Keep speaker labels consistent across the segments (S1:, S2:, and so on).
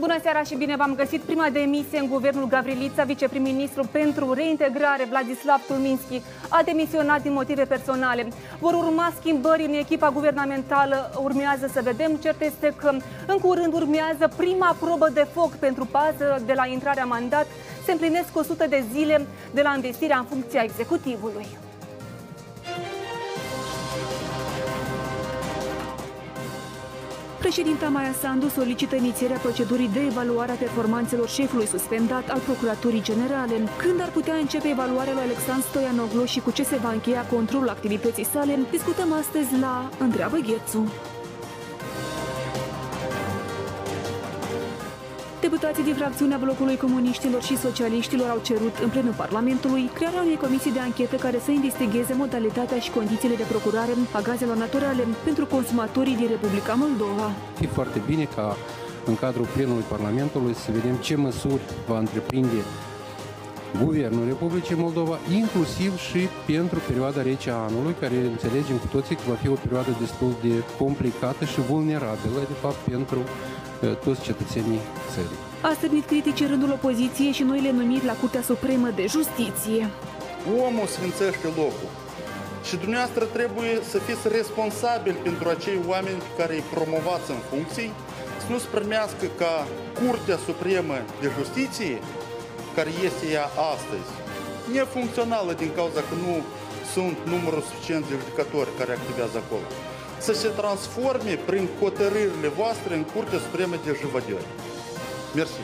S1: Bună seara și bine v-am găsit. Prima de emisie în guvernul Gavrilița, viceprim-ministru pentru reintegrare Vladislav Tulminski a demisionat din motive personale. Vor urma schimbări în echipa guvernamentală. Urmează să vedem. Cert este că în curând urmează prima probă de foc pentru pază de la intrarea mandat. Se împlinesc 100 de zile de la investirea în funcția executivului. Președinta Maia Sandu solicită inițierea procedurii de evaluare a performanțelor șefului suspendat al Procuraturii Generale. Când ar putea începe evaluarea lui Alexandru Stoianoglu și cu ce se va încheia controlul activității sale, discutăm astăzi la Întreabă Ghețu. Deputații din fracțiunea blocului comuniștilor și socialiștilor au cerut în plenul Parlamentului crearea unei comisii de anchetă care să investigheze modalitatea și condițiile de procurare a gazelor naturale pentru consumatorii din Republica Moldova.
S2: E foarte bine ca în cadrul plenului Parlamentului să vedem ce măsuri va întreprinde Guvernul Republicii Moldova, inclusiv și pentru perioada rece a anului, care înțelegem cu toții că va fi o perioadă destul de complicată și vulnerabilă, de fapt, pentru toți cetățenii țării.
S1: A stârnit critici în rândul opoziției și noile numiri la Curtea Supremă de Justiție.
S3: Omul sfințește locul. Și dumneavoastră trebuie să fiți responsabili pentru acei oameni pe care îi promovați în funcții, să nu se primească ca Curtea Supremă de Justiție, care este ea astăzi, nefuncțională din cauza că nu sunt numărul suficient de judecători care activează acolo să se transforme prin hotărârile voastre în Curtea Supremă de Juvăderi. Mersi.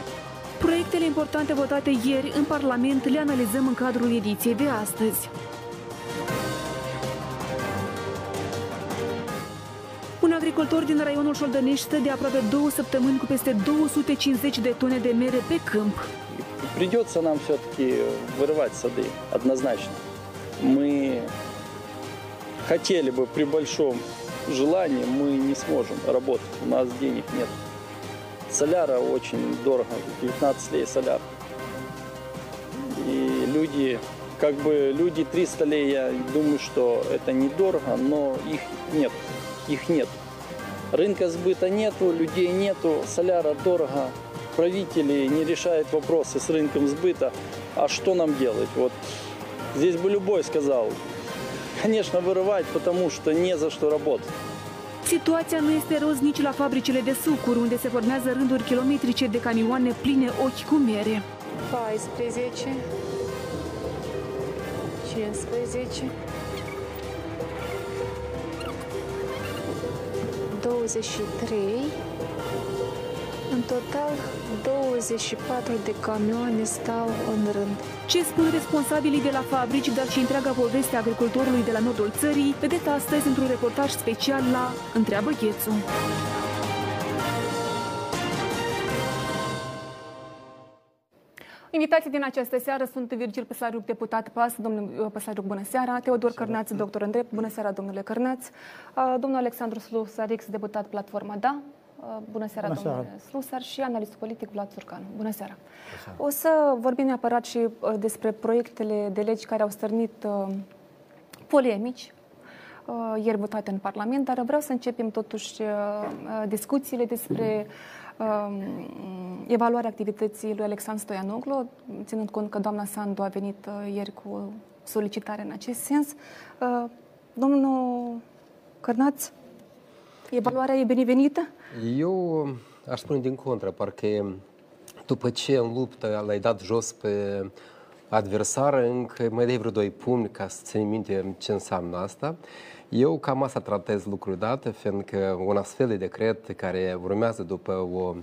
S1: Proiectele importante votate ieri în Parlament le analizăm în cadrul ediției de astăzi. Un agricultor din raionul Șoldănești stă de aproape două săptămâni cu peste 250 de tone de mere pe câmp.
S4: Придется нам все-таки вырывать сады, однозначно. Мы хотели бы при большом желании мы не сможем работать. У нас денег нет. Соляра очень дорого, 19 лей соляр. И люди, как бы люди 300 лей, я думаю, что это недорого, но их нет. Их нет. Рынка сбыта нету, людей нету, соляра дорого. Правители не решают вопросы с рынком сбыта. А что нам делать? Вот здесь бы любой сказал, конечно, вырывать, потому что не за что работать.
S1: Situația nu este roz nici la fabricile de sucuri, unde se formează rânduri kilometrice de camioane pline ochi cu mere.
S5: 14 15 23 în total, 24 de camioane stau în rând.
S1: Ce spun responsabilii de la fabrici, dar și întreaga poveste a agricultorului de la nordul țării, vedeți astăzi într-un reportaj special la Întreabă Ghețu. Invitații din această seară sunt Virgil Păsariuc, deputat PAS, domnul uh, Păsariuc, bună seara, Teodor Cărnaț, doctor în drept, bună seara, domnule Cărnaț, uh, domnul Alexandru Slusarix, deputat Platforma Da, Uh, bună seara, Bună domnule seara. Slusar și analistul politic Vlad Surcan. Bună seara. Bună seara. O să vorbim neapărat și uh, despre proiectele de legi care au stârnit uh, polemici ieri votate în Parlament, dar vreau să începem totuși discuțiile despre um, evaluarea activității lui Alexandru Stoianoglu, ținând cont că doamna Sandu a venit ieri cu solicitare în acest sens. Domnul Cărnaț, evaluarea e binevenită?
S6: Eu aș spune din contră, parcă după ce în luptă l-ai dat jos pe adversar, încă mai dai vreo doi pumni ca să țin minte ce înseamnă asta. Eu cam asta tratez lucrul dată, fiindcă un astfel de decret care urmează după o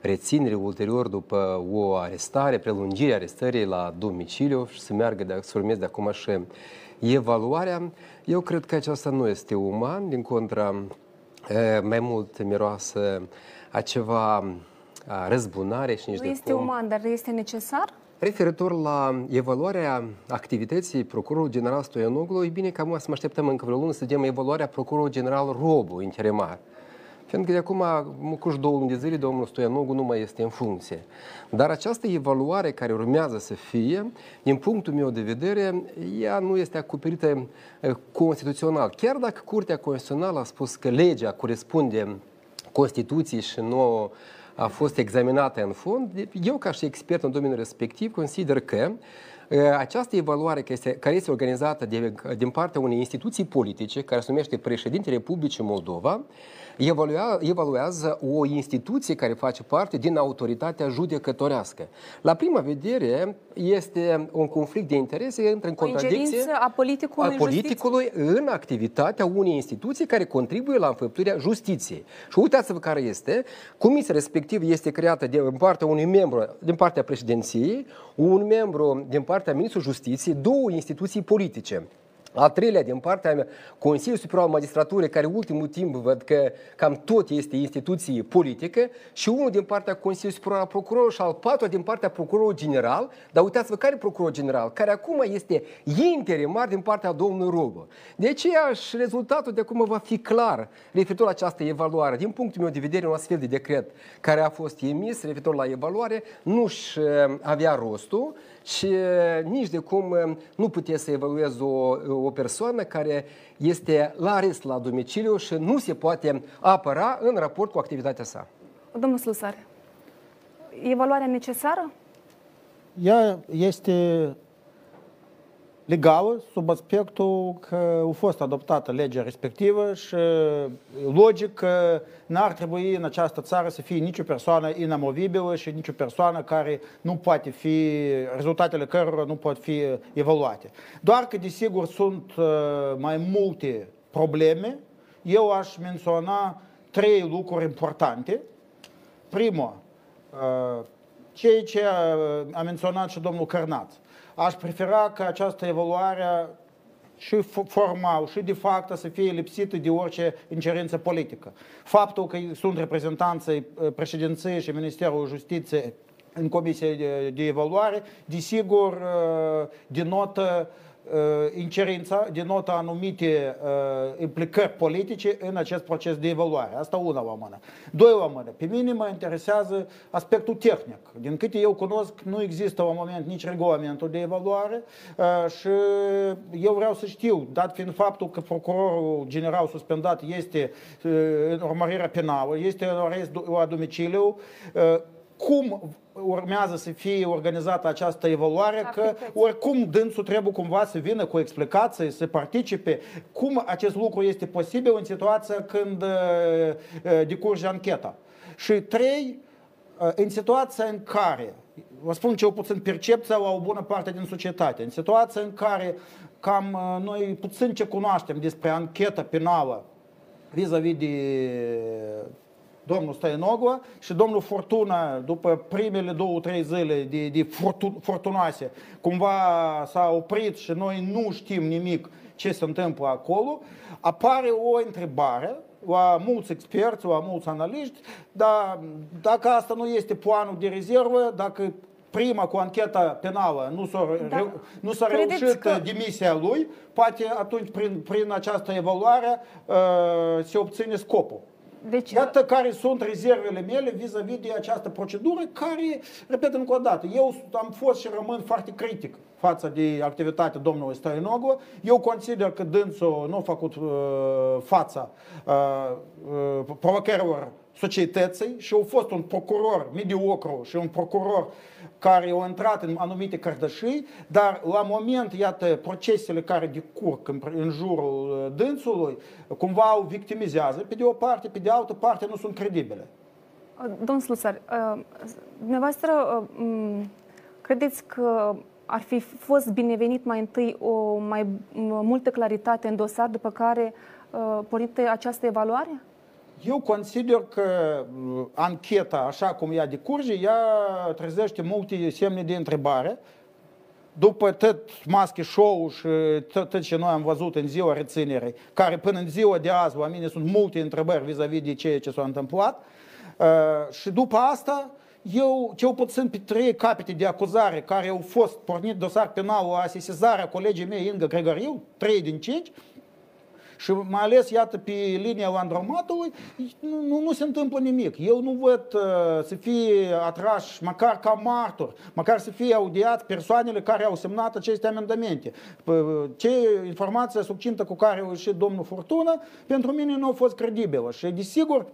S6: reținere ulterior după o arestare, prelungire arestării la domiciliu și să meargă de, să urmeze de acum și evaluarea. Eu cred că aceasta nu este uman, din contra mai mult miroasă a ceva răzbunare și nici
S1: Nu este cum. uman, dar este necesar?
S6: Referitor la evaluarea activității procurorului general Stoianoglu, e bine că acum să mă așteptăm încă vreo lună să vedem evaluarea procurorului general Robu, interimar. Fiindcă de acum, cuș două luni de zile, domnul Stoianogu nu mai este în funcție. Dar această evaluare care urmează să fie, din punctul meu de vedere, ea nu este acoperită constituțional. Chiar dacă Curtea Constituțională a spus că legea corespunde Constituției și nu a fost examinată în fond, eu ca și expert în domeniul respectiv consider că uh, această evaluare care este, care este organizată de, din partea unei instituții politice, care se numește Președintele Republicii Moldova, evalua, evaluează o instituție care face parte din autoritatea judecătorească. La prima vedere, este un conflict de interese, intră în
S1: O
S6: contradicție
S1: ingerință a politicului
S6: a
S1: în justiție?
S6: politicului în activitatea unei instituții care contribuie la înfăptuirea justiției. Și uitați-vă care este. Comisia respectivă este creată de, din partea unui membru, din partea președinției, un membru din partea Ministrului Justiției, două instituții politice. Al treilea, din partea Consiliului Superior al Magistraturii, care ultimul timp văd că cam tot este instituție politică, și unul din partea Consiliului Superior al Procurorului și al patrulea din partea Procurorului General, dar uitați-vă care Procuror General, care acum este interimar din partea domnului Rogu. De aceea și rezultatul de acum va fi clar referitor la această evaluare. Din punctul meu de vedere, un astfel de decret care a fost emis referitor la evaluare nu-și avea rostul, și nici de cum nu puteți să evaluezi o, o persoană care este la arest la domiciliu și nu se poate apăra în raport cu activitatea sa.
S1: Domnul Slusare, evaluarea necesară?
S7: Ea este legală sub aspectul că a fost adoptată legea respectivă și logic că n-ar trebui în această țară să fie nicio persoană inamovibilă și nicio persoană care nu poate fi, rezultatele cărora nu pot fi evaluate. Doar că, desigur, sunt uh, mai multe probleme. Eu aș menționa trei lucruri importante. Primul, uh, ceea ce a menționat și domnul Cărnaț. Aș prefera ca această evaluare și formal și de fapt să fie lipsită de orice ingerință politică. Faptul că sunt reprezentanții președinției și Ministerul Justiției în comisie de, de evaluare, desigur, denotă incerința, denotă anumite uh, implicări politice în acest proces de evaluare. Asta una la mână. Doi la mână. Pe mine mă interesează aspectul tehnic. Din câte eu cunosc, nu există la moment nici regulamentul de evaluare uh, și eu vreau să știu, dat fiind faptul că procurorul general suspendat este uh, în urmărirea penală, este în arest la domiciliu, uh, cum urmează să fie organizată această evaluare, că oricum dânsul trebuie cumva să vină cu explicații, să participe. Cum acest lucru este posibil în situația când decurge ancheta? Și trei, în situația în care, vă spun cel puțin percepția la o bună parte din societate, în situația în care cam noi puțin ce cunoaștem despre ancheta penală vis-a-vis de domnul Stoianoglu și domnul Fortuna, după primele două, trei zile de, de fortun, fortunoase, cumva s-a oprit și noi nu știm nimic ce se întâmplă acolo, apare o întrebare la mulți experți, la mulți analiști, dar dacă asta nu este planul de rezervă, dacă prima cu ancheta penală nu s-a, da. nu s-a reușit că... demisia lui, poate atunci prin, prin această evaluare uh, se obține scopul. Deci, Iată care sunt rezervele mele vis-a-vis de această procedură care, repet încă o dată, eu am fost și rămân foarte critic față de activitatea domnului Stoianoglu. Eu consider că dânsul nu a făcut uh, fața uh, uh, provocărilor societății și a fost un procuror mediocru și un procuror care a intrat în anumite cărdășii, dar la moment, iată, procesele care decurg în, în jurul dânsului, cumva o victimizează, pe de o parte, pe de altă parte nu sunt credibile.
S1: Domnul Slusar, dumneavoastră credeți că ar fi fost binevenit mai întâi o mai multă claritate în dosar, după care pornită această evaluare?
S7: Eu consider că ancheta, așa cum ea decurge, ea trezește multe semne de întrebare. După tot masche show și tot, tot ce noi am văzut în ziua reținerii, care până în ziua de azi, la mine sunt multe întrebări vis-a-vis de ceea ce s-a întâmplat. Uh, și după asta, eu, cel puțin pe trei capete de acuzare care au fost pornit dosar penal la asesizarea colegii mei Inga Gregoriu, trei din cinci, și mai ales, iată, pe linia Landromatului, nu, nu, nu se întâmplă nimic. Eu nu văd uh, să fie atrași, măcar ca martor, măcar să fie audiați persoanele care au semnat aceste amendamente. Ce informația succintă cu care a ieșit domnul Furtună, pentru mine nu a fost credibilă. Și, desigur,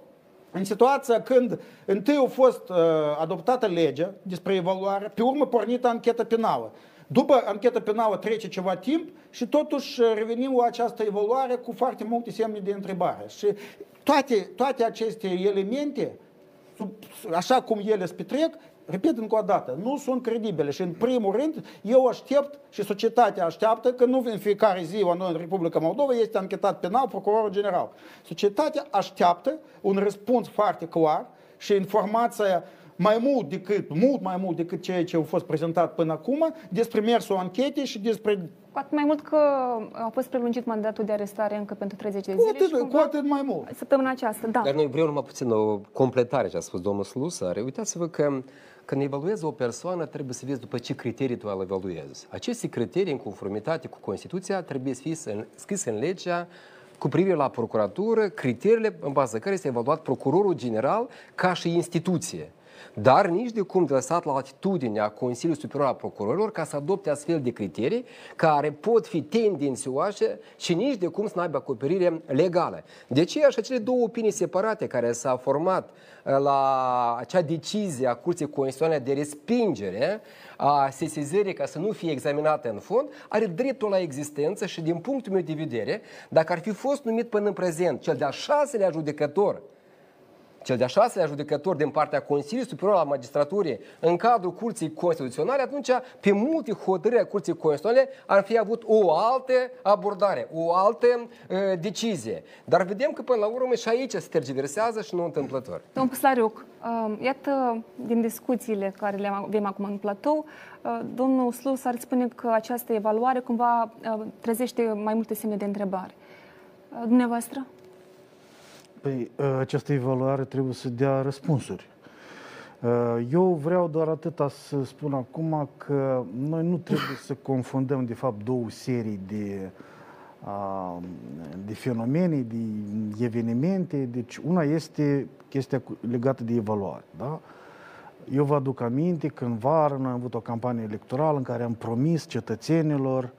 S7: în situația când întâi a fost uh, adoptată legea despre evaluare, pe urmă pornită anchetă penală. După anchetă penală trece ceva timp și totuși revenim la această evaluare cu foarte multe semne de întrebare. Și toate, toate aceste elemente, așa cum ele se petrec, repet încă o dată, nu sunt credibile și în primul rând eu aștept și societatea așteaptă că nu în fiecare zi la noi în Republica Moldova este anchetat penal procurorul general. Societatea așteaptă un răspuns foarte clar și informația mai mult decât, mult mai mult decât ceea ce a fost prezentat până acum despre mersul anchetei și despre
S1: Cu atât mai mult că a fost prelungit mandatul de arestare încă pentru 30 de
S7: cu
S1: zile.
S7: atât,
S1: și
S7: cu
S1: cumva
S7: atât mai mult.
S1: Săptămâna aceasta, da.
S6: Dar noi vreau numai puțin o completare ce a spus domnul Slusare. Uitați-vă că când evaluezi o persoană, trebuie să vezi după ce criterii tu îl evaluezi. Aceste criterii, în conformitate cu Constituția, trebuie să fie scrise în legea cu privire la procuratură, criteriile în baza care este evaluat procurorul general ca și instituție dar nici de cum de lăsat la atitudinea Consiliului Superior al Procurorilor ca să adopte astfel de criterii care pot fi tendențioase și nici de cum să nu aibă acoperire legală. De ce așa cele două opinii separate care s-au format uh, la acea decizie a Curții Constituționale de respingere a sesizării ca să nu fie examinată în fond, are dreptul la existență și din punctul meu de vedere, dacă ar fi fost numit până în prezent cel de-al șaselea judecător cel de-a șaselea judecător din partea Consiliului Superior al Magistraturii în cadrul Curții Constituționale, atunci pe multe hotărâri a Curții Constituționale ar fi avut o altă abordare, o altă uh, decizie. Dar vedem că până la urmă și aici se tergiversează și nu întâmplător.
S1: Domnul Puslariuc, uh, iată, din discuțiile care le avem acum în platou, uh, domnul Slus ar spune că această evaluare cumva uh, trezește mai multe semne de întrebare. Uh, dumneavoastră?
S8: Păi, această evaluare trebuie să dea răspunsuri. Eu vreau doar atâta să spun acum că noi nu trebuie să confundăm, de fapt, două serii de, de fenomene, de evenimente. Deci, una este chestia legată de evaluare. Da? Eu vă aduc aminte că în vară noi am avut o campanie electorală în care am promis cetățenilor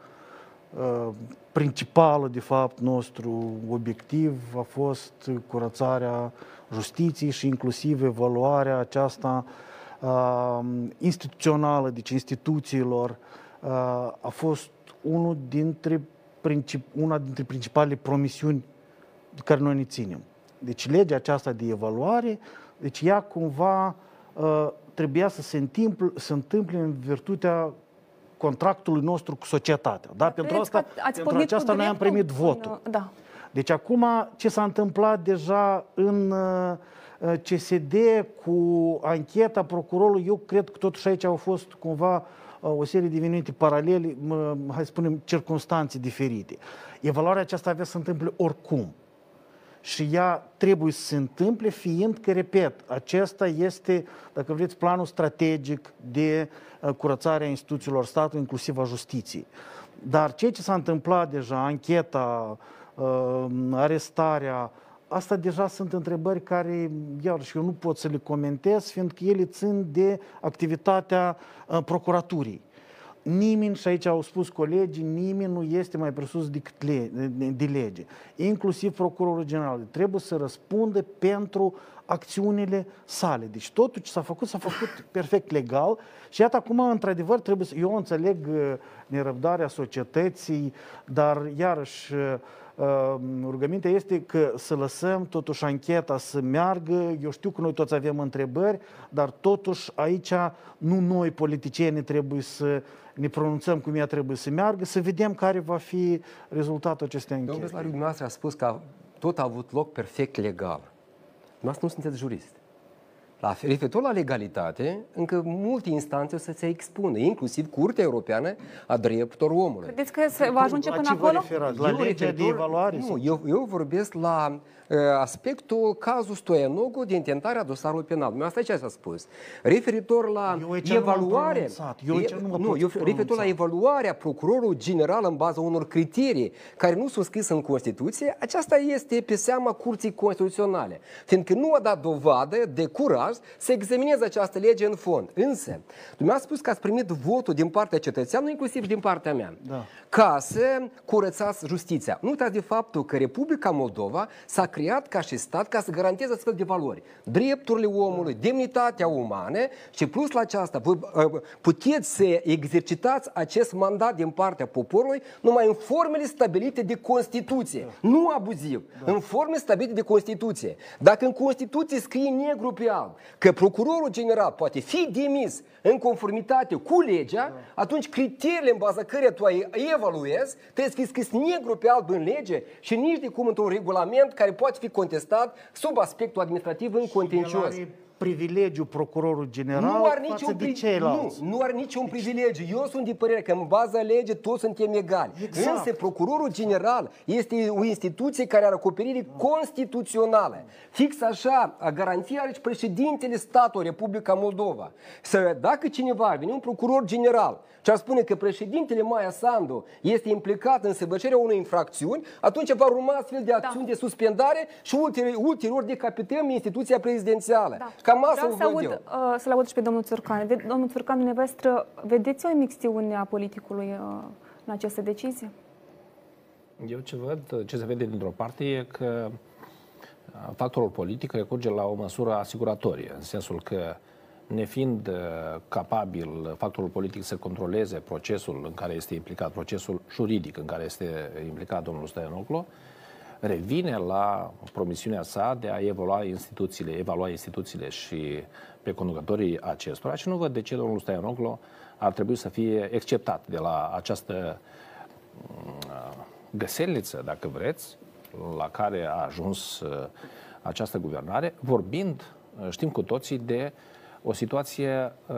S8: principală, de fapt, nostru obiectiv a fost curățarea justiției și inclusiv evaluarea aceasta uh, instituțională, deci instituțiilor, uh, a fost unul dintre princip, una dintre principalele promisiuni de care noi ne ținem. Deci legea aceasta de evaluare, deci ea cumva uh, trebuia să se întâmple, să întâmple în virtutea contractului nostru cu societatea. Da? Pentru asta, pentru aceasta noi am primit votul.
S1: În, da.
S8: Deci acum ce s-a întâmplat deja în uh, CSD cu ancheta procurorului, eu cred că totuși aici au fost cumva uh, o serie de evenimente paralele, hai să spunem, circunstanțe diferite. Evaluarea aceasta avea să se întâmple oricum și ea trebuie să se întâmple, fiind că, repet, acesta este, dacă vreți, planul strategic de uh, curățare a instituțiilor statului, inclusiv a justiției. Dar ceea ce s-a întâmplat deja, ancheta, uh, arestarea, asta deja sunt întrebări care, iarăși, eu nu pot să le comentez, fiindcă ele țin de activitatea uh, procuraturii nimeni, și aici au spus colegii, nimeni nu este mai presus decât le, de lege. Inclusiv procurorul general. Trebuie să răspundă pentru acțiunile sale. Deci totul ce s-a făcut, s-a făcut perfect legal și iată acum, într-adevăr, trebuie să... Eu înțeleg uh, nerăbdarea societății, dar iarăși uh, rugămintea este că să lăsăm totuși ancheta să meargă. Eu știu că noi toți avem întrebări, dar totuși aici nu noi, politicieni, trebuie să ne pronunțăm cum ea trebuie să meargă, să vedem care va fi rezultatul acestei anchete.
S6: Domnul Slariu, dumneavoastră a spus că tot a avut loc perfect legal. Dumneavoastră nu sunteți jurist. La referitor la legalitate, încă multe instanțe o să se expună, inclusiv Curtea Europeană a Drepturilor Omului.
S1: Credeți că se va ajunge până acolo?
S8: La legea de evaluare?
S6: Nu, eu, eu vorbesc la uh, aspectul cazul Stoianogu de intentarea dosarului penal. Nu asta ce s-a spus. Referitor la
S8: eu
S6: evaluare,
S8: eu nu,
S6: nu eu, referitor la evaluarea procurorului general în baza unor criterii care nu sunt scrise în Constituție, aceasta este pe seama Curții Constituționale. Fiindcă nu a dat dovadă de curaj curaj să examineze această lege în fond. Însă, dumneavoastră a spus că ați primit votul din partea cetățeanului, inclusiv și din partea mea,
S8: Da.
S6: ca să curățați justiția. Nu uitați de faptul că Republica Moldova s-a creat ca și stat ca să garanteze astfel de valori. Drepturile omului, demnitatea umană și plus la aceasta, voi uh, puteți să exercitați acest mandat din partea poporului numai în formele stabilite de Constituție. Nu abuziv, în forme stabilite de Constituție. Dacă în Constituție scrie negru pe alb că procurorul general poate fi demis în conformitate cu legea, atunci criteriile în baza căreia tu ai evaluezi trebuie să fie scris negru pe alb în lege și nici de cum într-un regulament care poate fi contestat sub aspectul administrativ în
S8: El
S6: contencios.
S8: Are privilegiu procurorul general
S6: Nu are,
S8: față
S6: niciun
S8: de
S6: pri-
S8: ceilalți.
S6: nu, nu are niciun privilegiu. Eu sunt de părere că în baza legii toți suntem egali.
S8: Exact.
S6: Însă procurorul general este o instituție care are acoperire constituțională. Fix așa, a garanția are și președintele statului Republica Moldova. Să, dacă cineva ar veni un procuror general și ar spune că președintele Maia Sandu este implicat în săvârșirea unei infracțiuni, atunci va urma astfel de acțiuni de suspendare și ulterior, ulterior decapităm instituția prezidențială.
S1: Da.
S6: Cam asta
S1: Vreau
S6: o
S1: să
S6: văd
S1: aud,
S6: eu.
S1: uh, să-l aud și pe domnul Țurcan. Ve- Domnul Țurcan, dumneavoastră, vedeți o imixtiune a politicului uh, în această decizie?
S9: Eu ce văd, ce se vede dintr-o parte e că uh, factorul politic recurge la o măsură asiguratorie, în sensul că nefiind uh, capabil factorul politic să controleze procesul în care este implicat, procesul juridic în care este implicat domnul Stoianoglu, revine la promisiunea sa de a evalua instituțiile, evalua instituțiile și pe conducătorii acestora și nu văd de ce domnul Stoianoglu ar trebui să fie exceptat de la această găselniță, dacă vreți, la care a ajuns uh, această guvernare, vorbind, uh, știm cu toții, de o situație uh,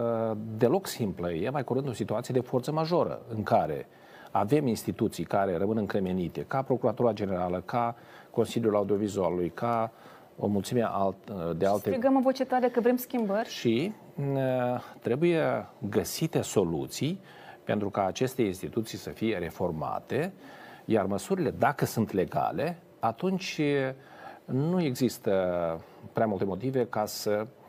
S9: deloc simplă. E mai curând o situație de forță majoră, în care avem instituții care rămân încremenite, ca Procuratura Generală, ca Consiliul Audiovizualului, ca o mulțime alt, de alte
S1: Strigăm în voce tare că vrem schimbări.
S9: și uh, trebuie găsite soluții pentru ca aceste instituții să fie reformate, iar măsurile, dacă sunt legale, atunci uh, nu există prea multe motive ca să uh,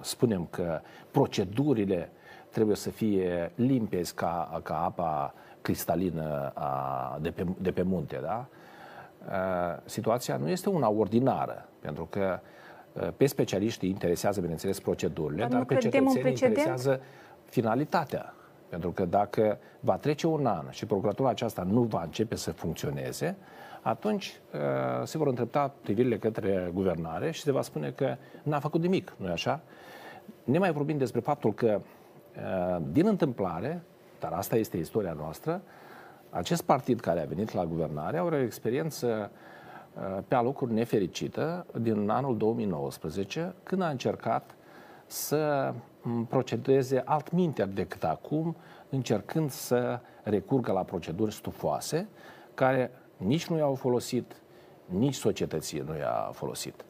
S9: spunem că procedurile trebuie să fie limpezi ca, ca apa cristalină a, de, pe, de pe munte, da? Uh, situația nu este una ordinară, pentru că uh, pe specialiști interesează, bineînțeles, procedurile,
S1: Dar
S9: dar,
S1: nu
S9: pe
S1: credem în
S9: cetățeni
S1: precedent?
S9: interesează finalitatea. Pentru că dacă va trece un an și procuratura aceasta nu va începe să funcționeze, atunci uh, se vor îndrepta privirile către guvernare și se va spune că n-a făcut nimic, nu-i așa? Ne mai vorbim despre faptul că, uh, din întâmplare, dar asta este istoria noastră, acest partid care a venit la guvernare are o experiență uh, pe alocuri nefericită din anul 2019, când a încercat să m, procedeze altminteri decât acum, încercând să recurgă la proceduri stufoase, care nici nu i-au folosit, nici societății nu i-a folosit.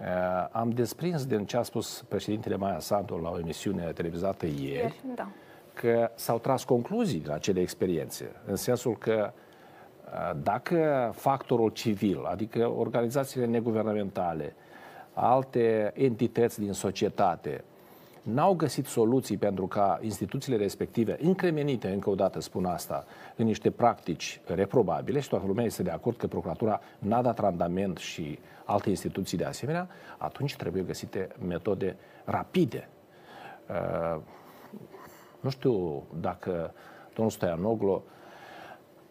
S9: Uh, Am desprins din ce a spus președintele Maia Sandu la o emisiune televizată ieri,
S1: Ieri, da.
S9: că s-au tras concluzii din acele experiențe, în sensul că uh, dacă factorul civil, adică organizațiile neguvernamentale, alte entități din societate, n-au găsit soluții pentru ca instituțiile respective, încremenite, încă o dată spun asta, în niște practici reprobabile și toată lumea este de acord că procuratura n-a dat randament și alte instituții de asemenea, atunci trebuie găsite metode rapide. Uh, nu știu dacă domnul Stoianoglu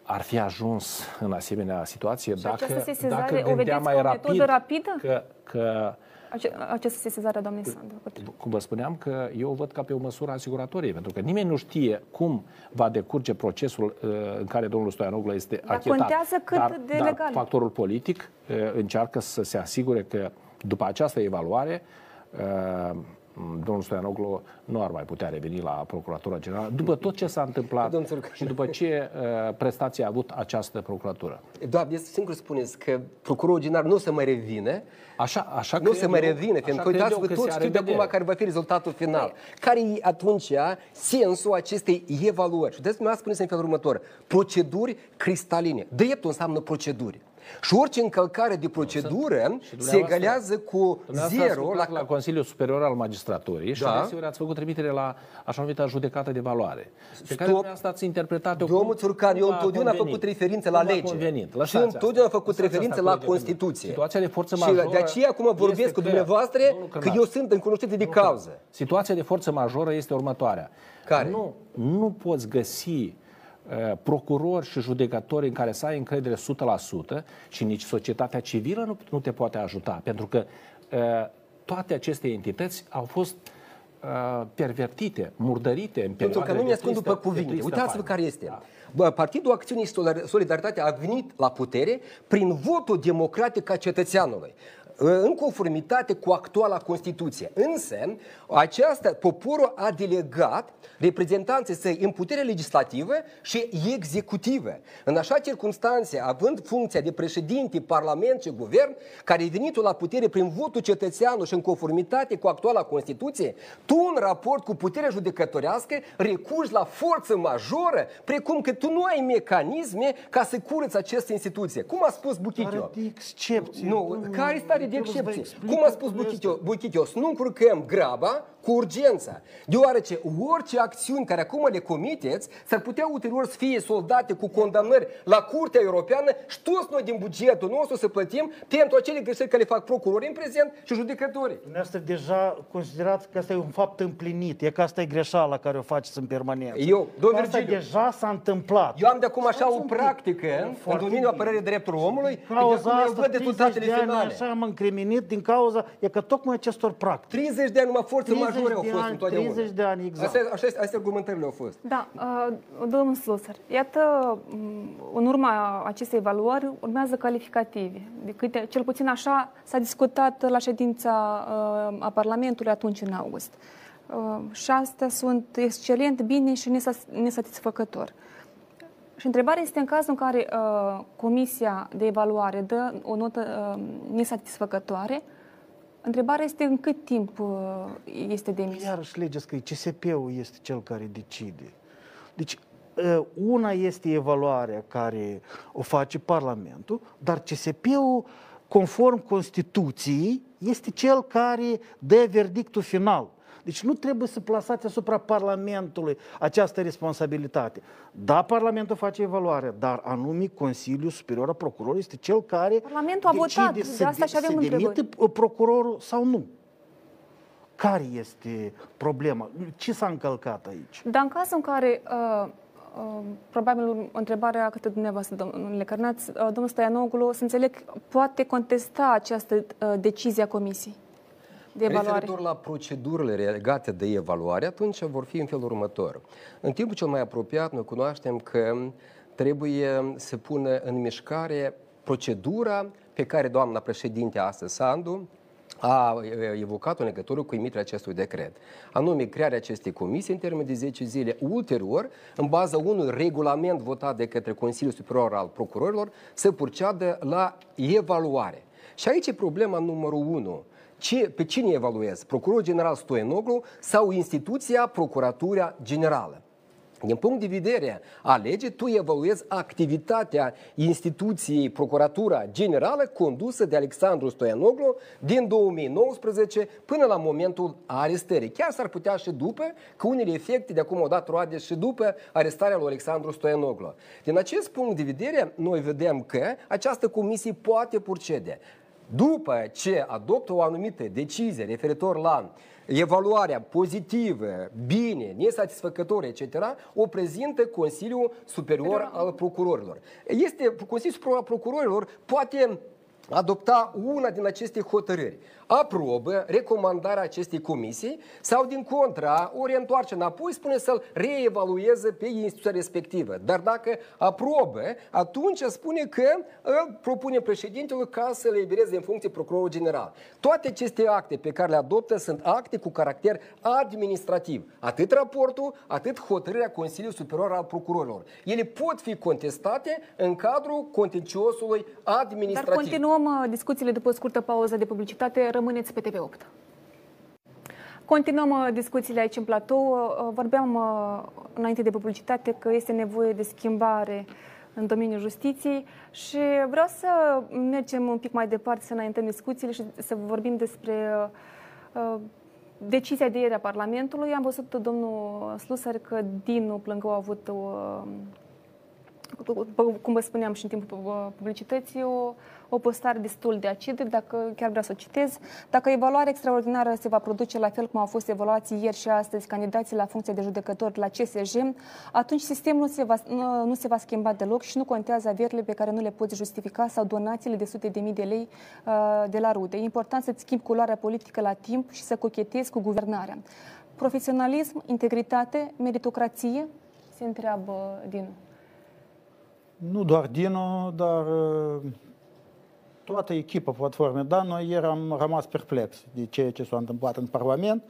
S9: ar fi ajuns în asemenea situație
S1: Și
S9: dacă,
S1: această sesizare
S9: dacă
S1: o
S9: gândea
S1: vedeți
S9: mai
S1: ca o
S9: rapid
S1: metodă rapidă?
S9: Că, că
S1: Ace- Această sesizare a doamnei Sandu.
S9: cum vă spuneam, că eu o văd ca pe o măsură asiguratorie, pentru că nimeni nu știe cum va decurge procesul uh, în care domnul Stoianoglu este
S1: Dar
S9: achetat.
S1: contează cât
S9: dar,
S1: de
S9: dar
S1: legal.
S9: factorul politic uh, încearcă să se asigure că după această evaluare uh, domnul Stoianoglu nu ar mai putea reveni la Procuratura Generală după tot ce s-a întâmplat
S6: Domnul Țurcă.
S9: și după ce uh, prestație a avut această procuratură.
S6: Doamne, este singur spuneți că procurorul general nu se mai revine,
S9: Așa, așa
S6: nu
S9: cred
S6: se mai
S9: eu-
S6: revine,
S9: așa
S6: pentru că
S9: cred
S6: uitați-vă
S9: eu că
S6: tot
S9: se are
S6: știu de acum
S9: vedere.
S6: care va fi rezultatul final. Care e atunci sensul acestei evaluări? Și despre dumneavoastră spuneți în felul următor, proceduri cristaline. Dreptul înseamnă proceduri. Și orice încălcare de procedură se
S9: dumneavoastră-
S6: egalează cu
S9: Dumneavoastră ați
S6: zero
S9: lucrat
S6: la
S9: la Consiliul Superior al Magistraturii și
S6: Da.
S9: deseori ați făcut trimitere la așa numită judecată de valoare. Pe care
S6: Stop.
S9: dumneavoastră ați interpretat-o
S6: Domnul
S9: cum-
S6: Țurcan,
S9: cum
S6: eu
S9: v-a
S6: întotdeauna am
S9: convenit.
S6: făcut referință la
S9: Cum v-a
S6: lege.
S9: Convenit.
S6: Și
S9: Lăsați
S6: întotdeauna am
S9: asta.
S6: făcut
S9: Lăsați
S6: referință
S9: asta
S6: la
S9: cu
S6: Constituție.
S9: Situația de forță
S6: Și
S9: majoră
S6: de aceea acum vorbesc
S9: este
S6: cu
S9: că-
S6: dumneavoastră
S9: Domnul
S6: că
S9: Cârnaț,
S6: eu sunt în cunoștință de cauză.
S9: Situația de forță majoră este următoarea.
S6: Care?
S9: Nu, nu poți găsi uh, procurori și judecători în care să ai încredere 100% și nici societatea civilă nu, nu te poate ajuta, pentru că uh, toate aceste entități au fost uh, pervertite, murdărite în
S6: Pentru că
S9: perioade
S6: nu ne
S9: de
S6: ascund
S9: tristă-
S6: după
S9: de
S6: cuvinte.
S9: tristă
S6: Uitați-vă
S9: faimă.
S6: care este. Bă, Partidul Acțiunii și Solidar- Solidaritate a venit la putere prin votul democratic a cetățeanului în conformitate cu actuala Constituție. Însă, aceasta, poporul a delegat reprezentanții săi în putere legislativă și executivă. În așa circunstanțe, având funcția de președinte, parlament și guvern, care e venit la putere prin votul cetățeanului și în conformitate cu actuala Constituție, tu în raport cu puterea judecătorească recurgi la forță majoră, precum că tu nu ai mecanisme ca să curăți această instituție. Cum a spus Buchitio?
S8: Are de excepție.
S6: Nu,
S8: Domnul,
S6: care e stare de
S8: eu vă
S6: excepție?
S8: explic
S6: Cum a spus
S8: lucrurile
S6: Buchitio,
S8: astea.
S6: Buchitio, să nu încurcăm graba cu urgența, deoarece orice acțiuni care acum le comiteți s-ar putea ulterior să fie soldate cu condamnări la Curtea Europeană și toți noi din bugetul nostru să plătim pentru acele greșeli care le fac procurorii în prezent și judecătorii.
S8: Dumneavoastră deja considerați că asta e un fapt împlinit, e că asta e greșeala care o faceți în permanență.
S6: Eu, domnul
S8: Asta
S6: Virgiliu,
S8: deja s-a întâmplat.
S6: Eu am de acum așa
S8: Stați
S6: o
S8: un pic.
S6: practică în
S8: Foarte
S6: domeniul
S8: bine.
S6: apărării drepturilor omului, că de
S8: Cauza
S6: acum eu
S8: asta,
S6: văd
S8: 30
S6: rezultatele
S8: de ani,
S6: finale.
S8: așa am încriminit din cauza, e că tocmai acestor practici.
S6: 30 de ani numai forțe
S8: 30
S6: majore au
S8: de
S6: fost
S8: ani,
S6: întotdeauna.
S8: 30 de ani, exact.
S6: Astea, așa, astea argumentările au fost.
S1: Da, uh, domnul Sluser, iată, m, în urma acestei evaluări urmează calificative. De câte, cel puțin așa s-a discutat la ședința uh, a Parlamentului atunci în august. Uh, și astea sunt excelent, bine și nesas- nesatisfăcător. Și întrebarea este în cazul în care uh, Comisia de Evaluare dă o notă uh, nesatisfăcătoare, întrebarea este în cât timp uh, este demis.
S8: Iarăși legea scrie, CSP-ul este cel care decide. Deci, ă, una este evaluarea care o face Parlamentul, dar CSP-ul, conform Constituției, este cel care dă verdictul final. Deci nu trebuie să plasați asupra Parlamentului această responsabilitate. Da, Parlamentul face evaluarea, dar anume Consiliul Superior al Procurorului este cel care
S1: Parlamentul a votat,
S8: decide
S1: de
S8: să
S1: asta
S8: de-
S1: și avem
S8: să
S1: întrebări.
S8: demite uh, procurorul sau nu. Care este problema? Ce s-a încălcat aici?
S1: Dar în cazul în care, uh, uh, probabil întrebarea către dumneavoastră, domnule Cărnaț, uh, domnul Stoianoglu, să înțeleg, poate contesta această uh, decizie a Comisiei de evaluare.
S6: Referitor la procedurile legate de evaluare, atunci vor fi în felul următor. În timpul cel mai apropiat, noi cunoaștem că trebuie să pună în mișcare procedura pe care doamna președinte astăzi, Sandu, a evocat-o în legătură cu emiterea acestui decret. Anume, crearea acestei comisii în termen de 10 zile ulterior, în baza unui regulament votat de către Consiliul Superior al Procurorilor, să proceadă la evaluare. Și aici e problema numărul 1. Ce, pe cine evaluez? Procurorul general Stoianoglu sau instituția Procuratura Generală? Din punct de vedere a legii, tu evaluezi activitatea instituției Procuratura Generală condusă de Alexandru Stoianoglu din 2019 până la momentul arestării. Chiar s-ar putea și după, că unele efecte de acum au dat roade și după arestarea lui Alexandru Stoianoglu. Din acest punct de vedere, noi vedem că această comisie poate procede. După ce adoptă o anumită decizie referitor la evaluarea pozitivă, bine, nesatisfăcătoare, etc., o prezintă Consiliul Superior al Procurorilor. Este Consiliul Superior al Procurorilor poate adopta una din aceste hotărâri. Aprobă recomandarea acestei comisii sau, din contra, ori întoarce înapoi, spune să-l reevalueze pe instituția respectivă. Dar dacă aprobă, atunci spune că îl propune președintelui ca să le elibereze în funcție procurorul general. Toate aceste acte pe care le adoptă sunt acte cu caracter administrativ. Atât raportul, atât hotărârea Consiliului Superior al Procurorilor. Ele pot fi contestate în cadrul contenciosului administrativ.
S1: Dar continuăm uh, discuțiile după o scurtă pauză de publicitate. Rămâneți pe TV8. Continuăm uh, discuțiile aici în platou. Uh, Vorbeam uh, înainte de publicitate că este nevoie de schimbare în domeniul justiției și vreau să mergem un pic mai departe, să înaintăm discuțiile și să vorbim despre uh, decizia de ieri a Parlamentului. Am văzut domnul Slusar că Dinu Plângău a avut uh, cum vă spuneam și în timpul uh, publicității, o, o postare destul de acidă, dacă chiar vreau să o citez. Dacă evaluarea extraordinară se va produce la fel cum au fost evaluați ieri și astăzi candidații la funcția de judecător la CSJ, atunci sistemul nu se, va, nu, nu se va schimba deloc și nu contează averile pe care nu le poți justifica sau donațiile de sute de mii de lei uh, de la rude. E important să-ți schimbi culoarea politică la timp și să cochetezi cu guvernarea. Profesionalism, integritate, meritocrație, se întreabă din
S7: nu doar Dino, dar uh, toată echipa platformei Da, noi ieri am rămas perplex de ceea ce s-a întâmplat în Parlament.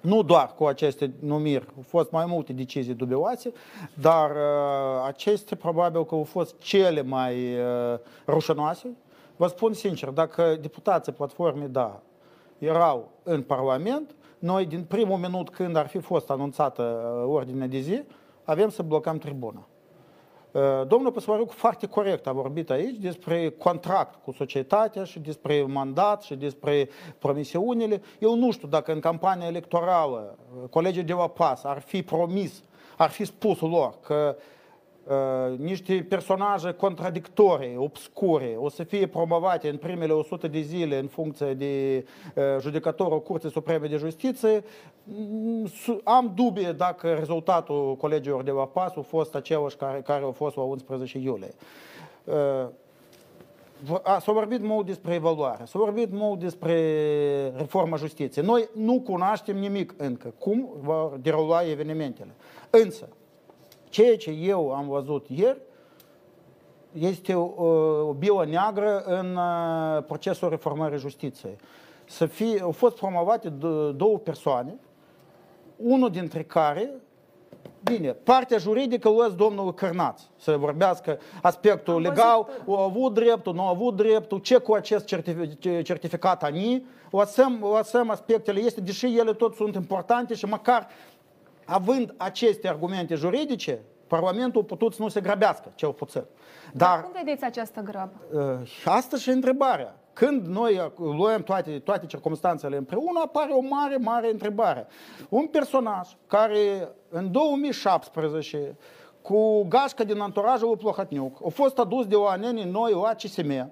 S7: Nu doar cu aceste numiri, au fost mai multe decizii dubioase, dar uh, acestea probabil că au fost cele mai uh, rușinoase. Vă spun sincer, dacă deputații platformei Da erau în Parlament, noi din primul minut când ar fi fost anunțată ordinea de zi, avem să blocăm tribuna. Domnul Păsmaruc foarte corect a vorbit aici despre contract cu societatea și despre mandat și despre promisiunile. Eu nu știu dacă în campania electorală colegii de la PAS ar fi promis, ar fi spus lor că uh, niște personaje contradictorii, obscure, o să fie promovate în primele 100 de zile în funcție de uh, judecătorul Curții Supreme de Justiție, am dubie dacă rezultatul colegilor de la PAS a fost același care, care au fost la 11 iulie. S-a vorbit mult despre evaluare, s-a vorbit mult despre reforma justiției. Noi nu cunoaștem nimic încă, cum vor derula evenimentele. Însă, ceea ce eu am văzut ieri este o, o bilă neagră în procesul reformării justiției. Să fie, au fost promovate două persoane unul dintre care Bine, partea juridică o las domnul Cărnaț să vorbească aspectul legal, o avut dreptul, nu a avut dreptul, ce cu acest certific- certificat ANI, o lăsăm, o lăsăm aspectele este, deși ele tot sunt importante și măcar având aceste argumente juridice, Parlamentul a putut să nu se grăbească, cel puțin.
S1: Dar, Dar cum vedeți această grabă?
S7: Uh, asta și întrebarea. Când noi luăm toate, toate circunstanțele împreună, apare o mare, mare întrebare. Un personaj care în 2017 cu gașca din anturajul lui Plohatniuc a fost adus de oamenii noi la CSM,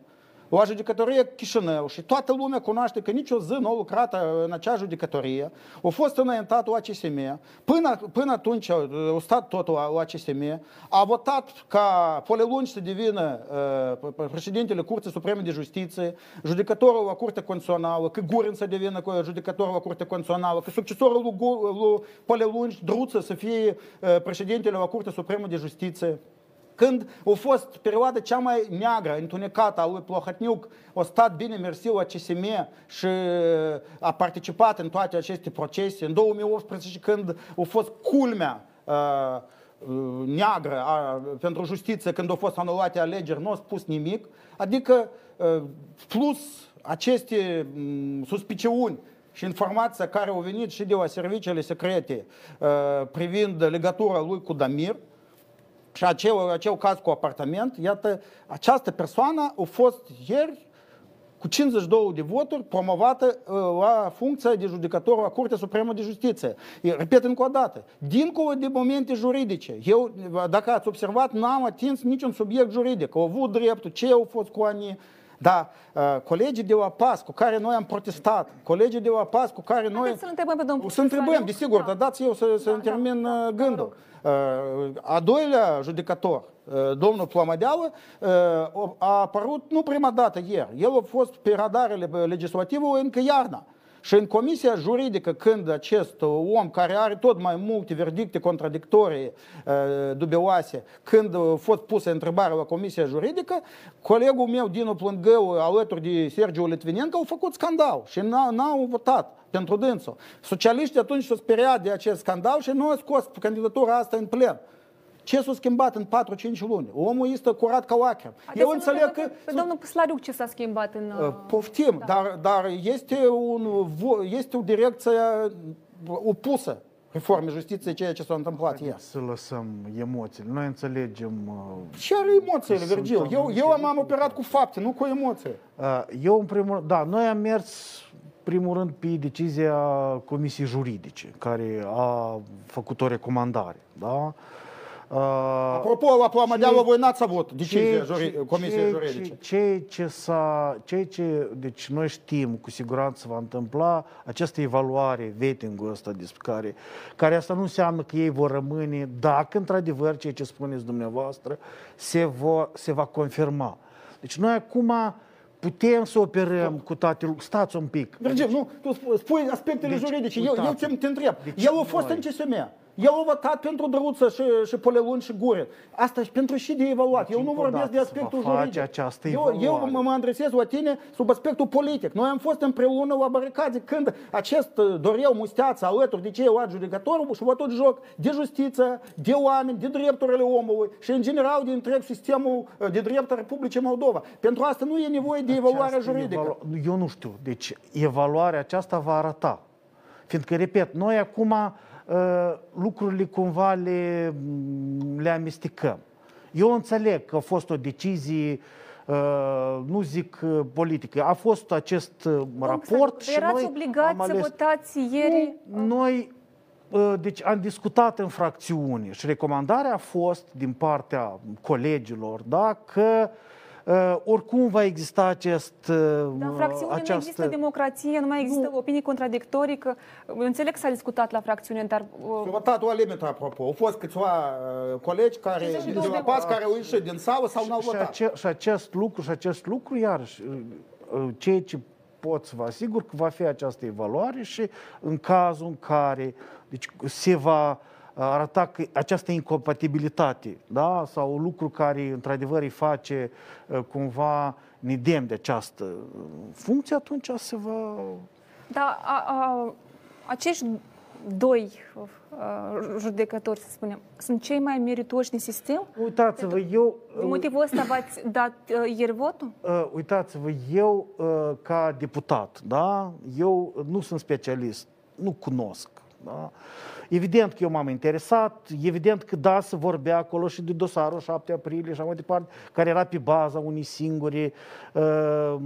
S7: la judecătorie Chișinău și toată lumea cunoaște că nicio zi nu a lucrat în acea judecătorie, a fost înaintat la CSM, până, până atunci a stat totul la, la CSM, a votat ca Polelunci să devină uh, președintele Curții Supreme de Justiție, judecătorul la Curtea Constituțională, că Gurin să devină judecătorul la Curtea Constituțională, că succesorul lui, lui Polelunci, Druță, să fie uh, președintele la Curtea Supremă de Justiție când a fost perioada cea mai neagră, întunecată a lui Plohotniuc, a stat bine mersi la CSM și a participat în toate aceste procese. În 2018, când a fost culmea uh, neagră a, pentru justiție, când au fost anulate alegeri, nu a spus nimic. Adică, uh, plus aceste um, suspiciuni și informația care au venit și de la serviciile secrete uh, privind legătura lui cu Damir, și acel, acel caz cu apartament, iată, această persoană a fost ieri cu 52 de voturi promovată la funcția de judecător la Curtea Supremă de Justiție. Repet încă o dată, dincolo de momente juridice, eu, dacă ați observat, n-am atins niciun subiect juridic. Au avut dreptul, ce au fost cu anii, dar uh, colegii de la PAS cu care noi am protestat, colegii de la PAS cu care noi...
S1: Să-l întrebăm pe domnul
S7: Să întrebăm, desigur, da. dar dați eu să, să da, termin da, da, gândul. Uh, a doilea judecător, uh, domnul Plamadeală, uh, a apărut nu prima dată ieri. El a fost pe radarele legislative încă iarna. Și în comisia juridică, când acest om care are tot mai multe verdicte contradictorii, dubioase, când a fost pusă întrebarea la comisia juridică, colegul meu, Dinu Plângău, alături de Sergiu Litvinenко, au făcut scandal și n-au votat pentru dânsul. Socialiștii atunci s-au speriat de acest scandal și nu au scos candidatura asta în plen. Ce s-a schimbat în 4-5 luni? Omul este curat ca lacrimi.
S1: Eu înțeleg că... Pe domnul Slariuc ce s-a schimbat în... Uh,
S7: poftim, da. dar, dar este, un, este o direcție opusă reforme justiției ceea ce s-a întâmplat ieri.
S8: Să lăsăm emoțiile. Noi înțelegem... uh,
S7: Ce are emoțiile,
S8: Sunt
S7: Virgil? Eu,
S8: anumite
S7: eu m-am operat cu fapte, nu cu emoții.
S8: Uh, Eu, în primul rând, da, noi am mers, primul rând, pe decizia Comisiei Juridice, care a făcut o recomandare, da? Uh,
S7: Apropo, la Plamadeală, voi n-ați avut decizia juri, Comisiei
S8: ce,
S7: Juridice.
S8: Ce, ce, s-a, ce, ce, deci noi știm cu siguranță va întâmpla această evaluare, vetting-ul ăsta despre care, care asta nu înseamnă că ei vor rămâne, dacă într-adevăr ceea ce spuneți dumneavoastră se va, se va confirma. Deci noi acum putem să operăm cu toate lucrurile. Stați un pic.
S7: Virgil, nu, tu sp- spui aspectele
S8: Deci,
S7: juridice. Eu, eu
S8: uitați,
S7: te, te întreb.
S8: deci
S7: El a fost
S8: noi-
S7: în CSM. El a votat pentru Drăuță și, și Polelun și Gurin. Asta și pentru și de evaluat.
S8: Deci,
S7: eu nu
S8: încă o
S7: vorbesc de
S8: dată, se
S7: aspectul
S8: va face
S7: juridic.
S8: această
S7: eu, eu
S8: evaluare.
S7: mă, mă adresez la tine sub aspectul politic. Noi am fost împreună la baricade când acest uh, Doreu Musteață alături de ceilalți judecători și vă tot joc de justiție, de oameni, de drepturile omului și în general de întreg sistemul uh, de drept al Republicii Moldova. Pentru asta nu e nevoie de evaluare
S8: Această
S7: juridică.
S8: evalu- Eu nu știu. Deci evaluarea aceasta va arăta. Fiindcă, repet, noi acum uh, lucrurile cumva le, le amestecăm. Eu înțeleg că a fost o decizie, uh, nu zic uh, politică, a fost acest uh, raport și
S1: Erați
S8: noi
S1: obligați
S8: am
S1: să
S8: ales...
S1: votați ieri?
S8: Nu, Noi, uh, deci am discutat în fracțiune și recomandarea a fost din partea colegilor, da, că uh, oricum va exista acest, uh,
S1: Dar în fracțiune
S8: această...
S1: nu există democrație, nu mai există
S8: Nu.
S1: opinii contradictorii, că eu înțeleg că s-a discutat la fracțiune, dar uh,
S7: S-a votat o limită, apropo. Au fost câțiva uh, colegi care,
S1: 52
S7: de la
S1: de
S7: PAS care au ieșit din sală sau n-au
S8: și,
S7: votat.
S8: ace- și acest lucru, și acest lucru, iarăși, uh, uh, ceea ce pot să vă asigur că va fi această evaluare și în cazul în care deci, se va arăta că această incompatibilitate da? sau lucru care într-adevăr îi face uh, cumva nedemn de această uh, funcție, atunci se va...
S1: da, a, a, acești doi uh, judecători, să spunem, sunt cei mai meritoși din sistem?
S8: Uitați-vă, eu...
S1: Din motivul ăsta v-ați dat uh, ieri votul?
S8: Uh, uitați-vă, eu uh, ca deputat, da, eu nu sunt specialist, nu cunosc, da. Evident că eu m-am interesat, evident că da, se vorbea acolo și de dosarul 7 aprilie și așa mai departe, care era pe baza unei singure, uh,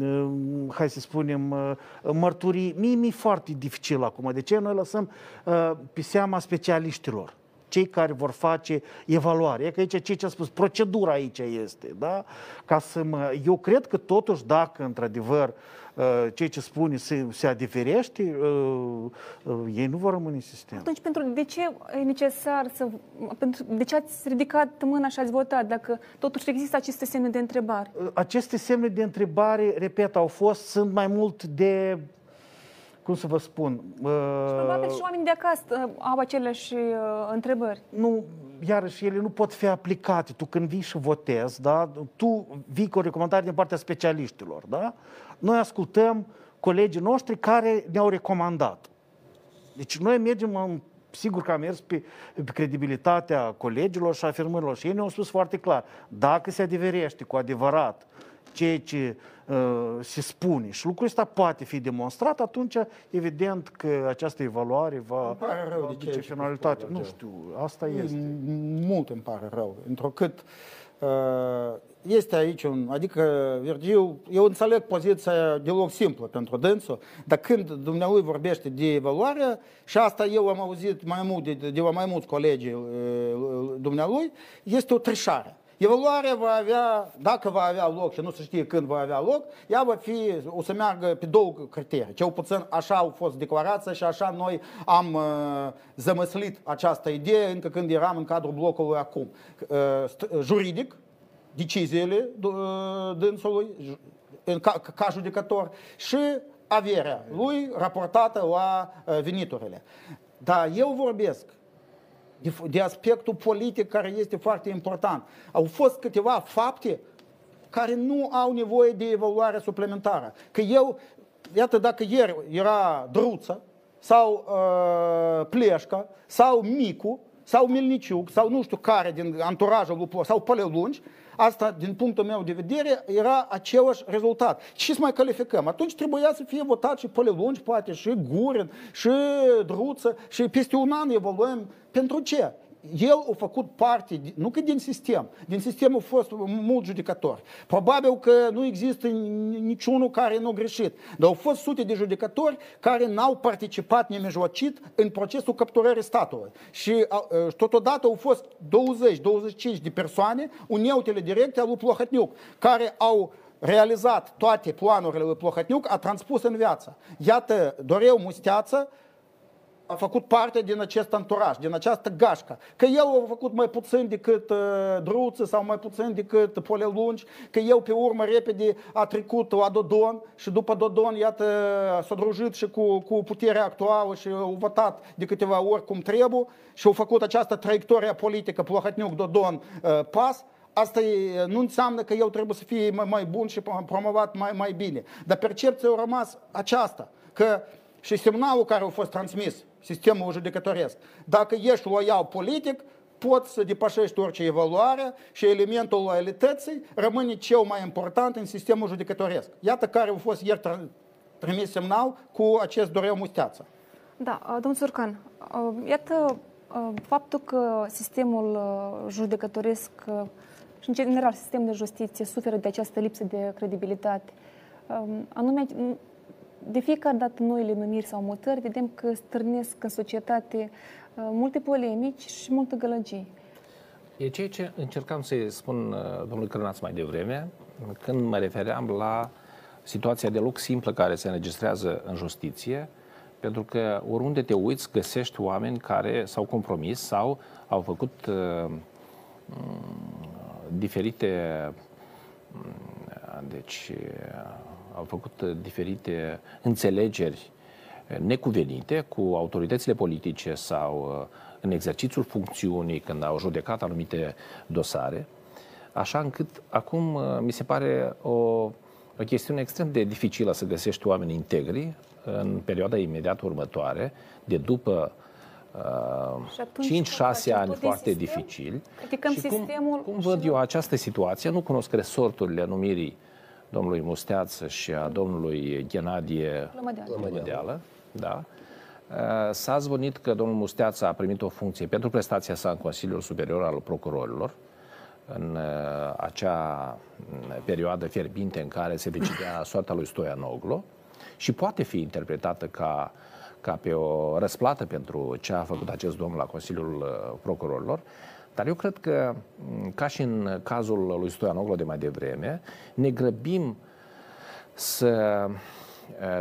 S8: uh, hai să spunem, uh, mărturii. Mie mi-e foarte dificil acum. De ce noi lăsăm uh, pe seama specialiștilor? cei care vor face evaluare. E că aici ce a spus, procedura aici este, da? Ca să mă... Eu cred că totuși dacă într-adevăr uh, ceea ce spune se, se adeverește, uh, uh, ei nu vor rămâne în sistem.
S1: Atunci, pentru, de ce e necesar să... Pentru, de ce ați ridicat mâna și ați votat, dacă totuși există aceste semne de întrebare?
S8: Aceste semne de întrebare, repet, au fost, sunt mai mult de cum să vă spun?
S1: Probabil și oamenii de acasă uh, au aceleași uh, întrebări.
S8: Nu, iarăși, ele nu pot fi aplicate. Tu când vii și votezi, da, tu vii cu o recomandare din partea specialiștilor, da? Noi ascultăm colegii noștri care ne-au recomandat. Deci noi mergem în Sigur că am mers pe, pe credibilitatea colegilor și afirmărilor și ei ne-au spus foarte clar, dacă se adeverește cu adevărat ceea ce uh, se spune și lucrul ăsta poate fi demonstrat, atunci evident că această evaluare va,
S7: Îmi pare rău
S8: va
S7: de
S8: duce
S7: ceea ce
S8: finalitate.
S7: spui,
S8: Nu
S7: George.
S8: știu, asta este.
S7: Mult îmi pare rău, întrucât uh, este aici un, adică Virgil, eu înțeleg poziția deloc simplă pentru dânsul, dar când dumnealui vorbește de evaluare, și asta eu am auzit mai mult de, de la mai mulți colegi uh, dumnealui, este o trișare. Evaluarea va avea, dacă va avea loc și nu se știe când va avea loc, ea va fi, o să meargă pe două criterii. Cel puțin așa au fost declarația și așa noi am uh, zămăslit această idee încă când eram în cadrul blocului acum. Uh, st- juridic, deciziile uh, dânsului ju- în ca, ca judecător și averea lui raportată la uh, veniturile. Dar eu vorbesc de, de aspectul politic care este foarte important. Au fost câteva fapte care nu au nevoie de evaluare suplimentară. Că eu, iată, dacă ieri era Druță sau uh, Pleșca sau Micu sau Milniciuc sau nu știu care din anturajul lui Plo- sau Pălelungi, Asta, din punctul meu de vedere, era același rezultat. Ce să mai calificăm? Atunci trebuia să fie votat și Polilungi, poate, și Gurin, și Druță, și peste un an evoluăm. Pentru ce? El a făcut parte, nu că din sistem, din sistem au fost mult judecători. Probabil că nu există niciunul care nu a greșit, dar au fost sute de judecători care n-au participat nemijlocit în procesul capturării statului. Și totodată au fost 20-25 de persoane, uneltele directe al lui Plohotniuc, care au realizat toate planurile lui Plohotniuc, a transpus în viață. Iată, Doreu Musteață, a făcut parte din acest anturaj, din această gașcă. Că el a făcut mai puțin decât uh, Druță sau mai puțin decât Pole Lungi, că el pe urmă repede a trecut la Dodon și după Dodon, iată, s-a drujit și cu, cu puterea actuală și a votat de câteva ori cum trebuie și au făcut această traiectorie politică Plahotniuc-Dodon-Pas uh, asta e, nu înseamnă că eu trebuie să fie mai, mai bun și promovat mai, mai bine. Dar percepția a rămas aceasta, că și semnalul care a fost transmis sistemul judecătoresc. Dacă ești loial politic, poți să depășești orice evaluare și elementul loialității rămâne cel mai important în sistemul judecătoresc. Iată care a fost ieri trimis semnal cu acest doreu musteață.
S1: Da, domnul Surcan, iată faptul că sistemul judecătoresc și în general sistemul de justiție suferă de această lipsă de credibilitate, anume de fiecare dată noile numiri sau mutări, vedem că stârnesc în societate uh, multe polemici și multă gălăgie.
S9: E ceea ce încercam să-i spun uh, domnului Cărnaț mai devreme, când mă refeream la situația de loc simplă care se înregistrează în justiție, pentru că oriunde te uiți, găsești oameni care s-au compromis sau au făcut uh, diferite deci au făcut uh, diferite înțelegeri uh, necuvenite cu autoritățile politice sau uh, în exercițiul funcțiunii când au judecat anumite dosare, așa încât acum mi se pare o, o chestiune extrem de dificilă să găsești oameni integri în perioada imediat următoare, de după uh, 5-6 ani foarte
S1: sistem?
S9: dificili.
S1: Criticăm
S9: și
S1: sistemul
S9: cum, cum văd eu această situație, nu cunosc resorturile numirii domnului Musteață și a domnului Ghenadie Lămădeală. Da. Uh, s-a zvonit că domnul Musteață a primit o funcție pentru prestația sa în Consiliul Superior al Procurorilor în uh, acea mm, perioadă fierbinte în care se decidea soarta lui Stoianoglu și poate fi interpretată ca, ca pe o răsplată pentru ce a făcut acest domn la Consiliul uh, Procurorilor. Dar eu cred că, ca și în cazul lui Stoianoglu de mai devreme, ne grăbim să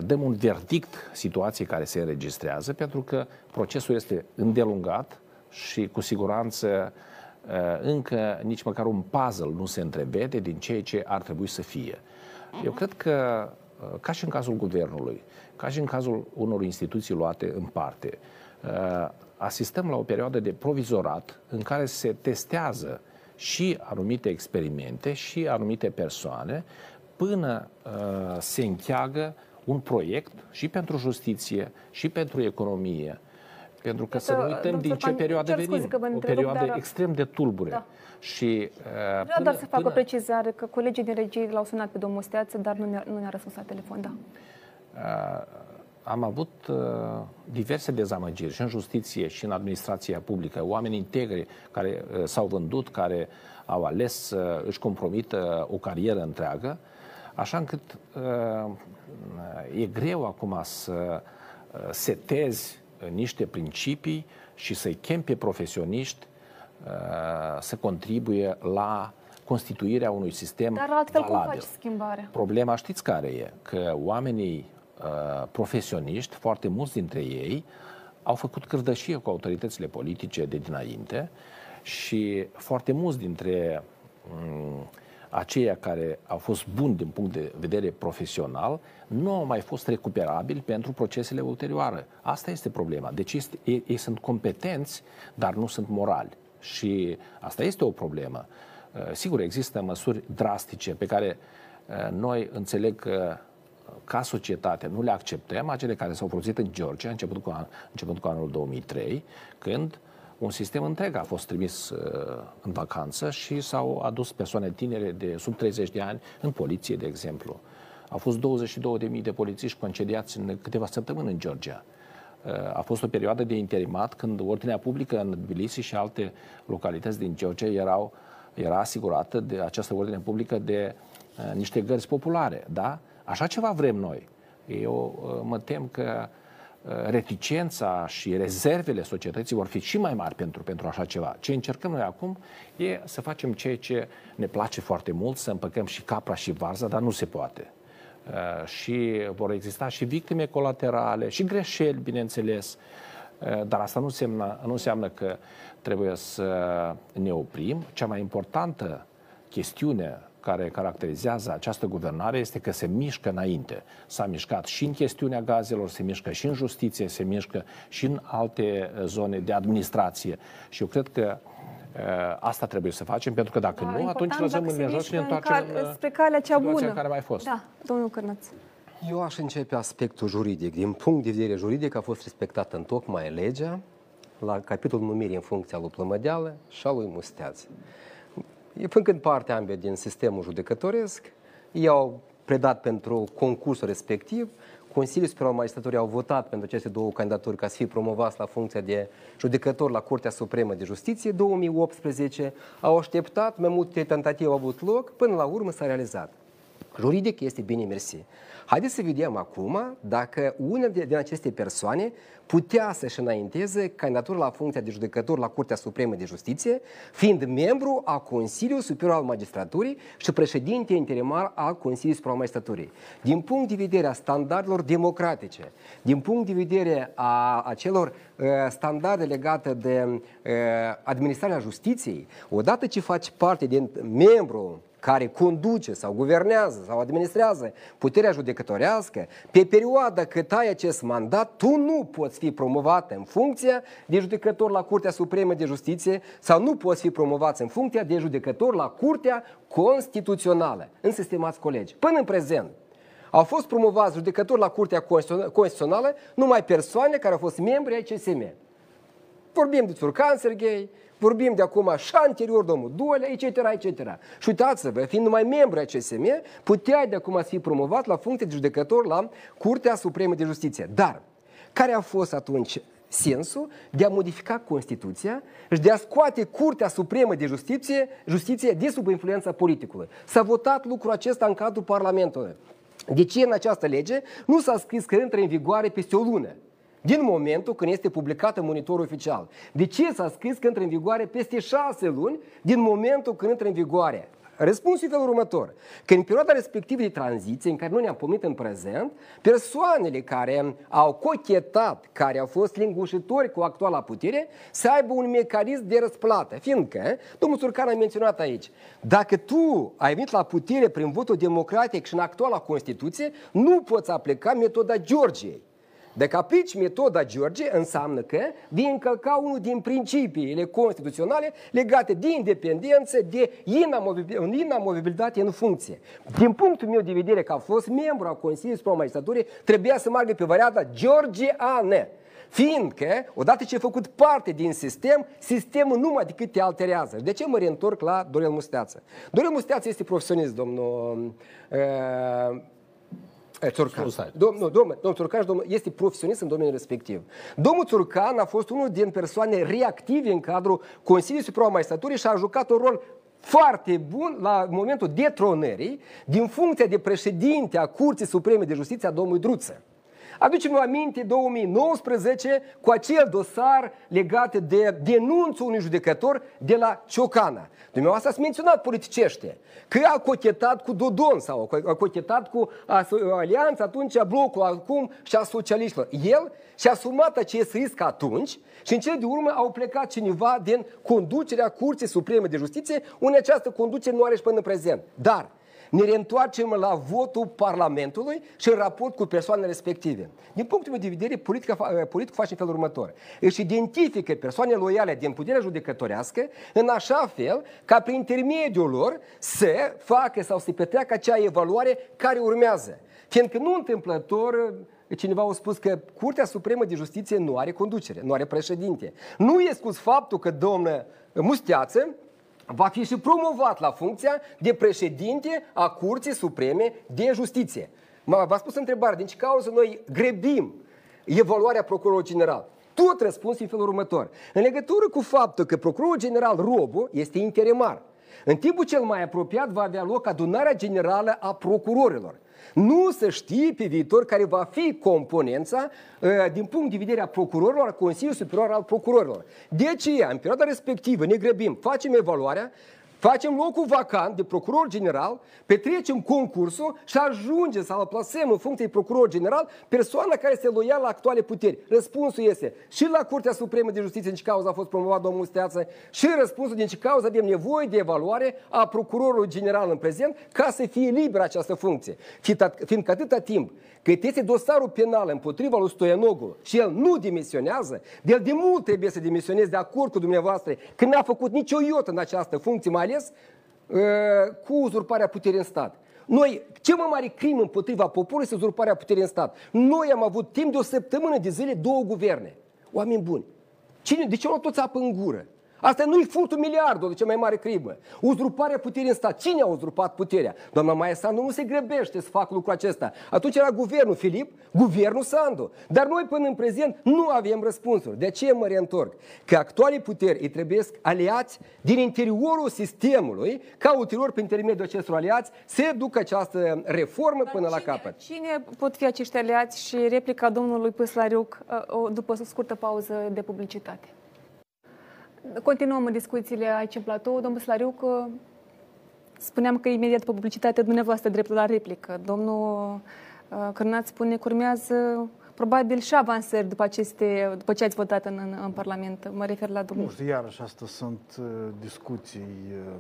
S9: dăm un verdict situației care se înregistrează, pentru că procesul este îndelungat și cu siguranță încă nici măcar un puzzle nu se întrevede din ceea ce ar trebui să fie. Eu cred că, ca și în cazul guvernului, ca și în cazul unor instituții luate în parte, asistăm la o perioadă de provizorat în care se testează și anumite experimente și anumite persoane până uh, se încheagă un proiect și pentru justiție și pentru economie. Pentru că să nu uităm din ce perioadă venim. O perioadă dar... extrem de tulbure. Da. Și, uh,
S1: Vreau până, doar să fac până... o precizare, că colegii din regie l-au sunat pe domnul Steață, dar nu ne-a, nu ne-a răspuns la telefon, da.
S9: Uh, am avut uh, diverse dezamăgiri și în justiție și în administrația publică, oameni integri care uh, s-au vândut, care au ales să își compromită o carieră întreagă, așa încât uh, e greu acum să uh, setezi niște principii și să-i chem pe profesioniști uh, să contribuie la constituirea unui sistem
S1: Dar altfel
S9: valabil.
S1: cum faci schimbarea?
S9: Problema știți care e? Că oamenii Uh, profesioniști, foarte mulți dintre ei, au făcut cârdășie cu autoritățile politice de dinainte și foarte mulți dintre um, aceia care au fost buni din punct de vedere profesional nu au mai fost recuperabili pentru procesele ulterioare. Asta este problema. Deci este, ei, ei sunt competenți, dar nu sunt morali. Și asta este o problemă. Uh, sigur, există măsuri drastice pe care uh, noi înțeleg că ca societate nu le acceptăm, acele care s-au folosit în Georgia, începând cu, an, începând cu anul 2003, când un sistem întreg a fost trimis uh, în vacanță și s-au adus persoane tinere de sub 30 de ani în poliție, de exemplu. Au fost 22.000 de polițiști concediați în câteva săptămâni în Georgia. Uh, a fost o perioadă de interimat când ordinea publică în Tbilisi și alte localități din Georgia erau, era asigurată de această ordine publică de uh, niște gărzi populare. Da? Așa ceva vrem noi. Eu uh, mă tem că uh, reticența și rezervele societății vor fi și mai mari pentru, pentru așa ceva. Ce încercăm noi acum e să facem ceea ce ne place foarte mult, să împăcăm și capra și varza, dar nu se poate. Uh, și vor exista și victime colaterale și greșeli, bineînțeles, dar asta nu înseamnă, nu înseamnă că trebuie să ne oprim. Cea mai importantă chestiune care caracterizează această guvernare este că se mișcă înainte. S-a mișcat și în chestiunea gazelor, se mișcă și în justiție, se mișcă și în alte zone de administrație. Și eu cred că uh, asta trebuie să facem, pentru că dacă da, nu, atunci rămânem în jos și ne întoarcem în,
S1: spre calea cea bună.
S9: în care mai fost.
S1: Da, domnul Cărnăț.
S6: Eu aș începe aspectul juridic. Din punct de vedere juridic a fost respectată în tocmai legea la capitolul numirii în funcția lui Plămădeală și a lui Musteață. Făcând parte ambele din sistemul judecătoresc, ei au predat pentru concursul respectiv, Consiliul Superior al Magistraturii au votat pentru aceste două candidaturi ca să fie promovați la funcția de judecător la Curtea Supremă de Justiție 2018, au așteptat, mai multe tentative au avut loc, până la urmă s-a realizat. Juridic este bine mersi. Haideți să vedem acum dacă una din aceste persoane putea să-și înainteze candidatura la funcția de judecător la Curtea Supremă de Justiție, fiind membru a Consiliului Superior al Magistraturii și președinte interimar al Consiliului Superior al Magistraturii. Din punct de vedere a standardelor democratice, din punct de vedere a acelor uh, standarde legate de uh, administrarea justiției, odată ce faci parte din membru care conduce sau guvernează sau administrează puterea judecătorească, pe perioada cât ai acest mandat, tu nu poți fi promovat în funcția de judecător la Curtea Supremă de Justiție sau nu poți fi promovat în funcția de judecător la Curtea Constituțională. În sistemați colegi. Până în prezent, au fost promovați judecători la Curtea Constituțională numai persoane care au fost membri ai CSM. Vorbim de Țurcan Serghei, Vorbim de acum și anterior domnul Dolea, etc., etc. Și uitați-vă, fiind numai membru ai CSM, puteai de acum să fii promovat la funcție de judecător la Curtea Supremă de Justiție. Dar, care a fost atunci sensul de a modifica Constituția și de a scoate Curtea Supremă de Justiție, justiție de sub influența politicului. S-a votat lucrul acesta în cadrul Parlamentului. De ce în această lege nu s-a scris că intră în vigoare peste o lună? Din momentul când este publicată monitorul oficial. De ce s-a scris că intră în vigoare peste șase luni din momentul când intră în vigoare? Răspunsul e felul următor. Că în perioada respectivă de tranziție, în care noi ne-am pomenit în prezent, persoanele care au cochetat, care au fost lingușitori cu actuala putere, să aibă un mecanism de răsplată. Fiindcă, domnul Surcan a menționat aici, dacă tu ai venit la putere prin votul democratic și în actuala Constituție, nu poți aplica metoda Georgiei. Dacă aplici metoda George, înseamnă că vei încălca unul din principiile constituționale legate de independență, de inamovibilitate în funcție. Din punctul meu de vedere, că a fost membru al Consiliului Suprem Magistraturii, trebuia să meargă pe varianta georgiană. Fiindcă, odată ce ai făcut parte din sistem, sistemul numai decât te alterează. De ce mă reîntorc la Dorel Musteață? Dorel Musteață este profesionist, domnul uh, Țurcan. Domnul, domnul, domnul Țurcan domnul, este profesionist în domeniul respectiv. Domnul Țurcan a fost unul din persoane reactive în cadrul Consiliului Superior Magistraturii și a jucat un rol foarte bun la momentul detronării din funcția de președinte a Curții Supreme de Justiție a domnului Druță. Aducem-vă aminte 2019 cu acel dosar legat de denunțul unui judecător de la Ciocana. Dumneavoastră ați menționat politicește că a cochetat cu Dodon sau a cochetat cu alianța atunci, blocul acum și a socialiștilor. El și-a asumat acest risc atunci și în cele de urmă au plecat cineva din conducerea Curții Supreme de Justiție, unde această conducere nu are și până în prezent. Dar ne reîntoarcem la votul Parlamentului și în raport cu persoanele respective. Din punctul meu de vedere, politica, politicul face în felul următor. Își identifică persoane loiale din puterea judecătorească în așa fel ca prin intermediul lor să facă sau să petreacă acea evaluare care urmează. Fiindcă nu întâmplător cineva a spus că Curtea Supremă de Justiție nu are conducere, nu are președinte. Nu e scuz faptul că domnă Musteață va fi și promovat la funcția de președinte a Curții Supreme de Justiție. V-a spus întrebare, din ce cauză noi grebim evaluarea procurorului general? Tot răspuns în felul următor. În legătură cu faptul că procurorul general Robu este interimar, în timpul cel mai apropiat va avea loc adunarea generală a procurorilor. Nu se știe pe viitor care va fi componența din punct de vedere a procurorilor, a Consiliului Superior al Procurorilor. De aceea, în perioada respectivă, ne grăbim, facem evaluarea, facem locul vacant de procuror general, petrecem concursul și ajunge să-l plasăm în funcție de procuror general persoana care este loială la actuale puteri. Răspunsul este și la Curtea Supremă de Justiție în ce cauză a fost promovat domnul Steață și răspunsul din ce cauză avem nevoie de evaluare a procurorului general în prezent ca să fie liberă această funcție. Fiindcă atâta timp cât este dosarul penal împotriva lui Stoianoglu și el nu demisionează, de el de mult trebuie să demisioneze de acord cu dumneavoastră că n-a făcut nicio iotă în această funcție, mai ales uh, cu uzurparea puterii în stat. Noi, cea mai mare crimă împotriva poporului este uzurparea puterii în stat. Noi am avut timp de o săptămână de zile două guverne. Oameni buni. Cine, de ce au toți apă în gură? Asta nu-i furtul miliardului, cea mai mare crimă. Uzurparea puterii în stat. Cine a uzurpat puterea? Doamna Maia Sandu nu se grăbește să facă lucrul acesta. Atunci era guvernul Filip, guvernul Sandu. Dar noi până în prezent nu avem răspunsuri. De aceea mă reîntorc. Că actualii puteri îi trebuie aliați din interiorul sistemului, ca ulterior, prin intermediul acestor aliați, se ducă această reformă Dar până
S1: cine,
S6: la capăt.
S1: Cine pot fi acești aliați și replica domnului Păslariuc uh, după o scurtă pauză de publicitate? Continuăm discuțiile aici în platou. Domnul că spuneam că imediat pe publicitate dumneavoastră dreptul la replică. Domnul uh, Cărnat spune că urmează probabil și avansări după, aceste, după ce ați votat în, în, în Parlament. Mă refer la domnul.
S8: Nu știu, iarăși asta sunt uh, discuții. Uh,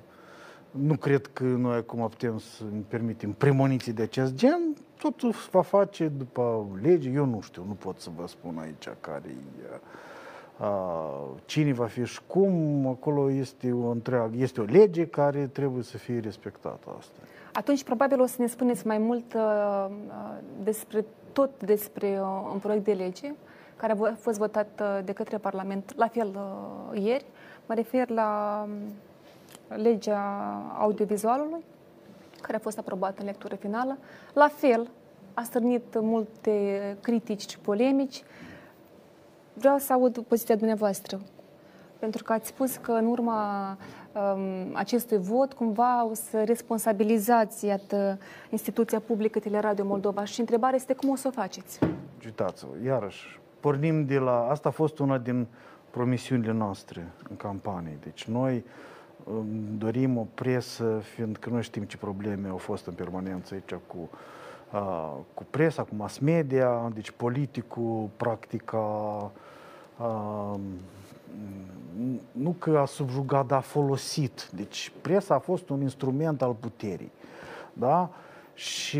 S8: nu cred că noi acum putem să ne permitem premoniții de acest gen. Totul va face după lege. Eu nu știu, nu pot să vă spun aici care e cine va fi și cum, acolo este o întreagă, este o lege care trebuie să fie respectată asta.
S1: Atunci probabil o să ne spuneți mai mult uh, despre tot despre uh, un proiect de lege care a fost votat uh, de către Parlament, la fel uh, ieri. Mă refer la um, legea audiovizualului, care a fost aprobată în lectură finală. La fel, a stârnit multe critici și polemici. Vreau să aud poziția dumneavoastră, pentru că ați spus că în urma um, acestui vot cumva o să responsabilizați, iată, instituția publică Teleradio Moldova și întrebarea este cum o să o faceți?
S8: Uitați-vă, iarăși, pornim de la... Asta a fost una din promisiunile noastre în campanie. Deci noi um, dorim o presă, fiindcă noi știm ce probleme au fost în permanență aici cu uh, cu presa, cu mass media, deci politicul, practica, nu că a subjugat, dar a folosit. Deci presa a fost un instrument al puterii. Da? Și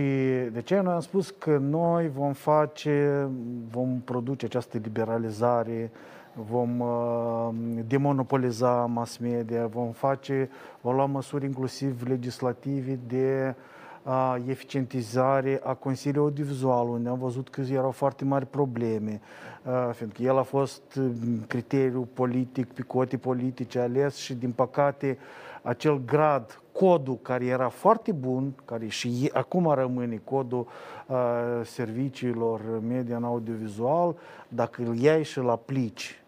S8: de ce noi am spus că noi vom face, vom produce această liberalizare, vom uh, demonopoliza mass media, vom face, vom lua măsuri inclusiv legislative de uh, a, eficientizare a Consiliului Audiovizual, unde am văzut că erau foarte mari probleme, a, fiindcă el a fost criteriu politic, pe cote politice ales și, din păcate, acel grad, codul care era foarte bun, care și acum rămâne codul a, serviciilor media în audiovizual, dacă îl iai și îl aplici Ehm,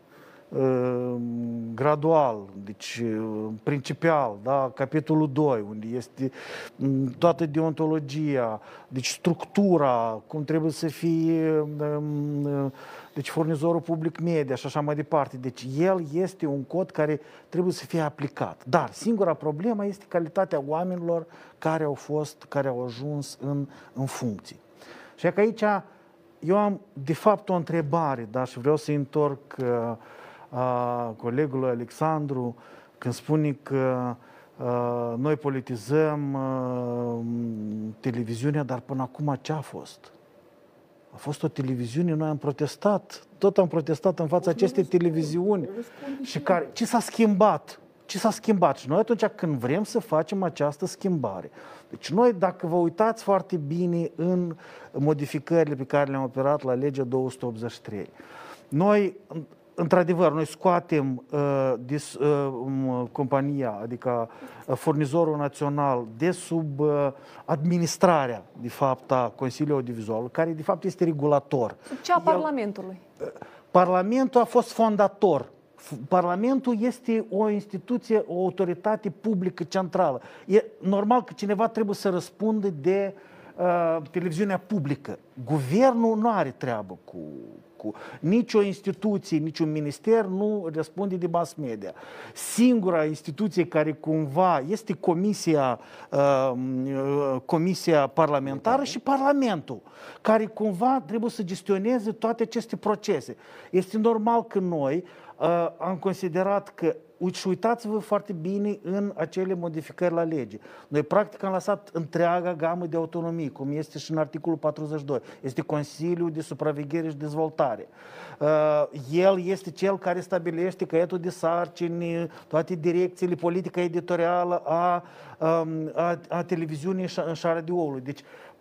S8: gradual, deci ehm, principial, da? capitolul 2, unde este mm, toată deontologia, deci structura, cum trebuie să fie ehm, deci furnizorul public media și așa mai departe. Deci el este un cod care trebuie să fie aplicat. Dar singura problemă este calitatea oamenilor care au fost, care au ajuns în, în funcții. Și că aici eu am de fapt o întrebare, dar și vreau să întorc uh, a colegului Alexandru când spune că a, noi politizăm a, televiziunea, dar până acum ce a fost? A fost o televiziune, noi am protestat, tot am protestat în fața acestei televiziuni. Și care, ce s-a schimbat? ce s-a schimbat. Și noi atunci când vrem să facem această schimbare, deci noi, dacă vă uitați foarte bine în modificările pe care le-am operat la legea 283, noi, într-adevăr, noi scoatem uh, dis, uh, compania, adică uh, furnizorul național, de sub uh, administrarea, de fapt, a Consiliului Audiovizual, care, de fapt, este regulator.
S1: Cea a Parlamentului.
S8: Parlamentul a fost fondator. Parlamentul este o instituție, o autoritate publică centrală. E normal că cineva trebuie să răspundă de uh, televiziunea publică. Guvernul nu are treabă cu, cu nicio instituție, niciun minister nu răspunde de mass media. Singura instituție care cumva este comisia, uh, comisia parlamentară și Parlamentul, care cumva trebuie să gestioneze toate aceste procese. Este normal că noi uh, am considerat că și uitați-vă foarte bine în acele modificări la lege. Noi practic am lăsat întreaga gamă de autonomie, cum este și în articolul 42. Este Consiliul de Supraveghere și Dezvoltare. Uh, el este cel care stabilește căietul de sarcini, toate direcțiile, politica editorială a, um, a, a televiziunii și a radioului. Deci,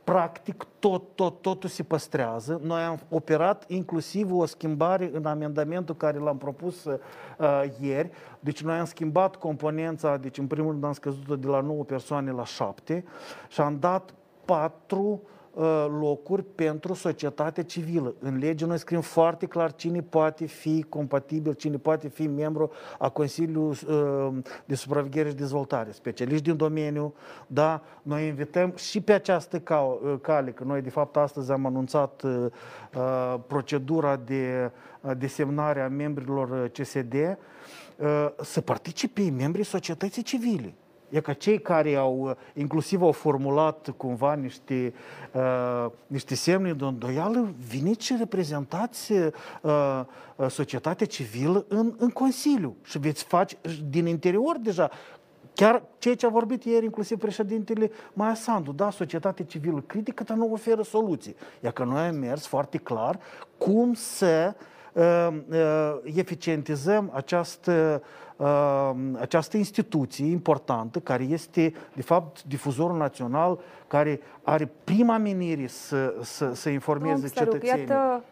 S8: practic tot, tot, totul se păstrează. Noi am operat inclusiv o schimbare în amendamentul care l-am propus uh, ieri. Deci noi am schimbat componența, deci în primul rând am scăzut-o de la 9 persoane la 7 și am dat 4 uh, Uh, locuri pentru societatea civilă. În lege noi scriem foarte clar cine poate fi compatibil, cine poate fi membru a Consiliului uh, de Supraveghere și Dezvoltare, specialiști din domeniu, da, noi invităm și pe această uh, cale, că noi de fapt astăzi am anunțat procedura de desemnare a membrilor CSD, să participe membrii societății civile. E ca cei care au, inclusiv au formulat cumva niște, uh, niște semne de îndoială, veniți și reprezentați uh, societatea civilă în, în Consiliu. Și veți face din interior deja. Chiar ceea ce a vorbit ieri, inclusiv președintele Maia Sandu, da, societatea civilă critică, dar nu oferă soluții. Iar că noi am mers foarte clar cum să uh, uh, eficientizăm această uh, această instituție importantă, care este, de fapt, difuzorul național, care are prima menire să, să, să informeze
S1: Domnul
S8: cetățenii.
S1: Iată,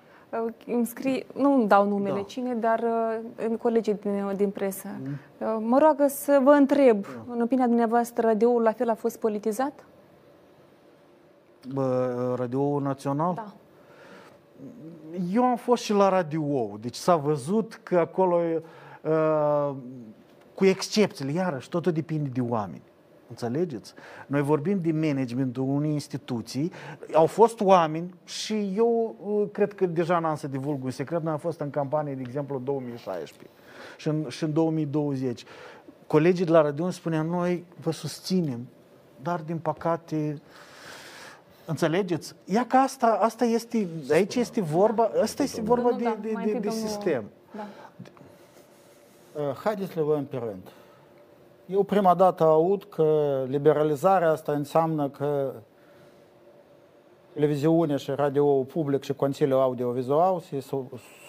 S1: uh, îmi scrie, nu îmi dau numele da. cine, dar uh, colegii din, din presă. Mm. Mă roagă să vă întreb, da. în opinia dumneavoastră, radioul la fel a fost politizat?
S8: Bă, radioul național?
S1: Da.
S8: Eu am fost și la radio, deci s-a văzut că acolo Uh, cu excepțiile, iarăși, totul depinde de oameni. Înțelegeți? Noi vorbim de managementul unei instituții. Au fost oameni și eu uh, cred că deja n-am să divulg un secret. Noi am fost în campanie, de exemplu, 2016 și în, și în 2020. Colegii de la radio spuneau, noi vă susținem, dar din păcate Înțelegeți? Ia că asta, asta este, aici este vorba, asta este vorba de, de, de, de sistem. Da.
S7: Eh, haideți să le luăm pe rând. Eu prima dată aud că liberalizarea asta înseamnă că televiziunea și radio public și Consiliul Audiovizual se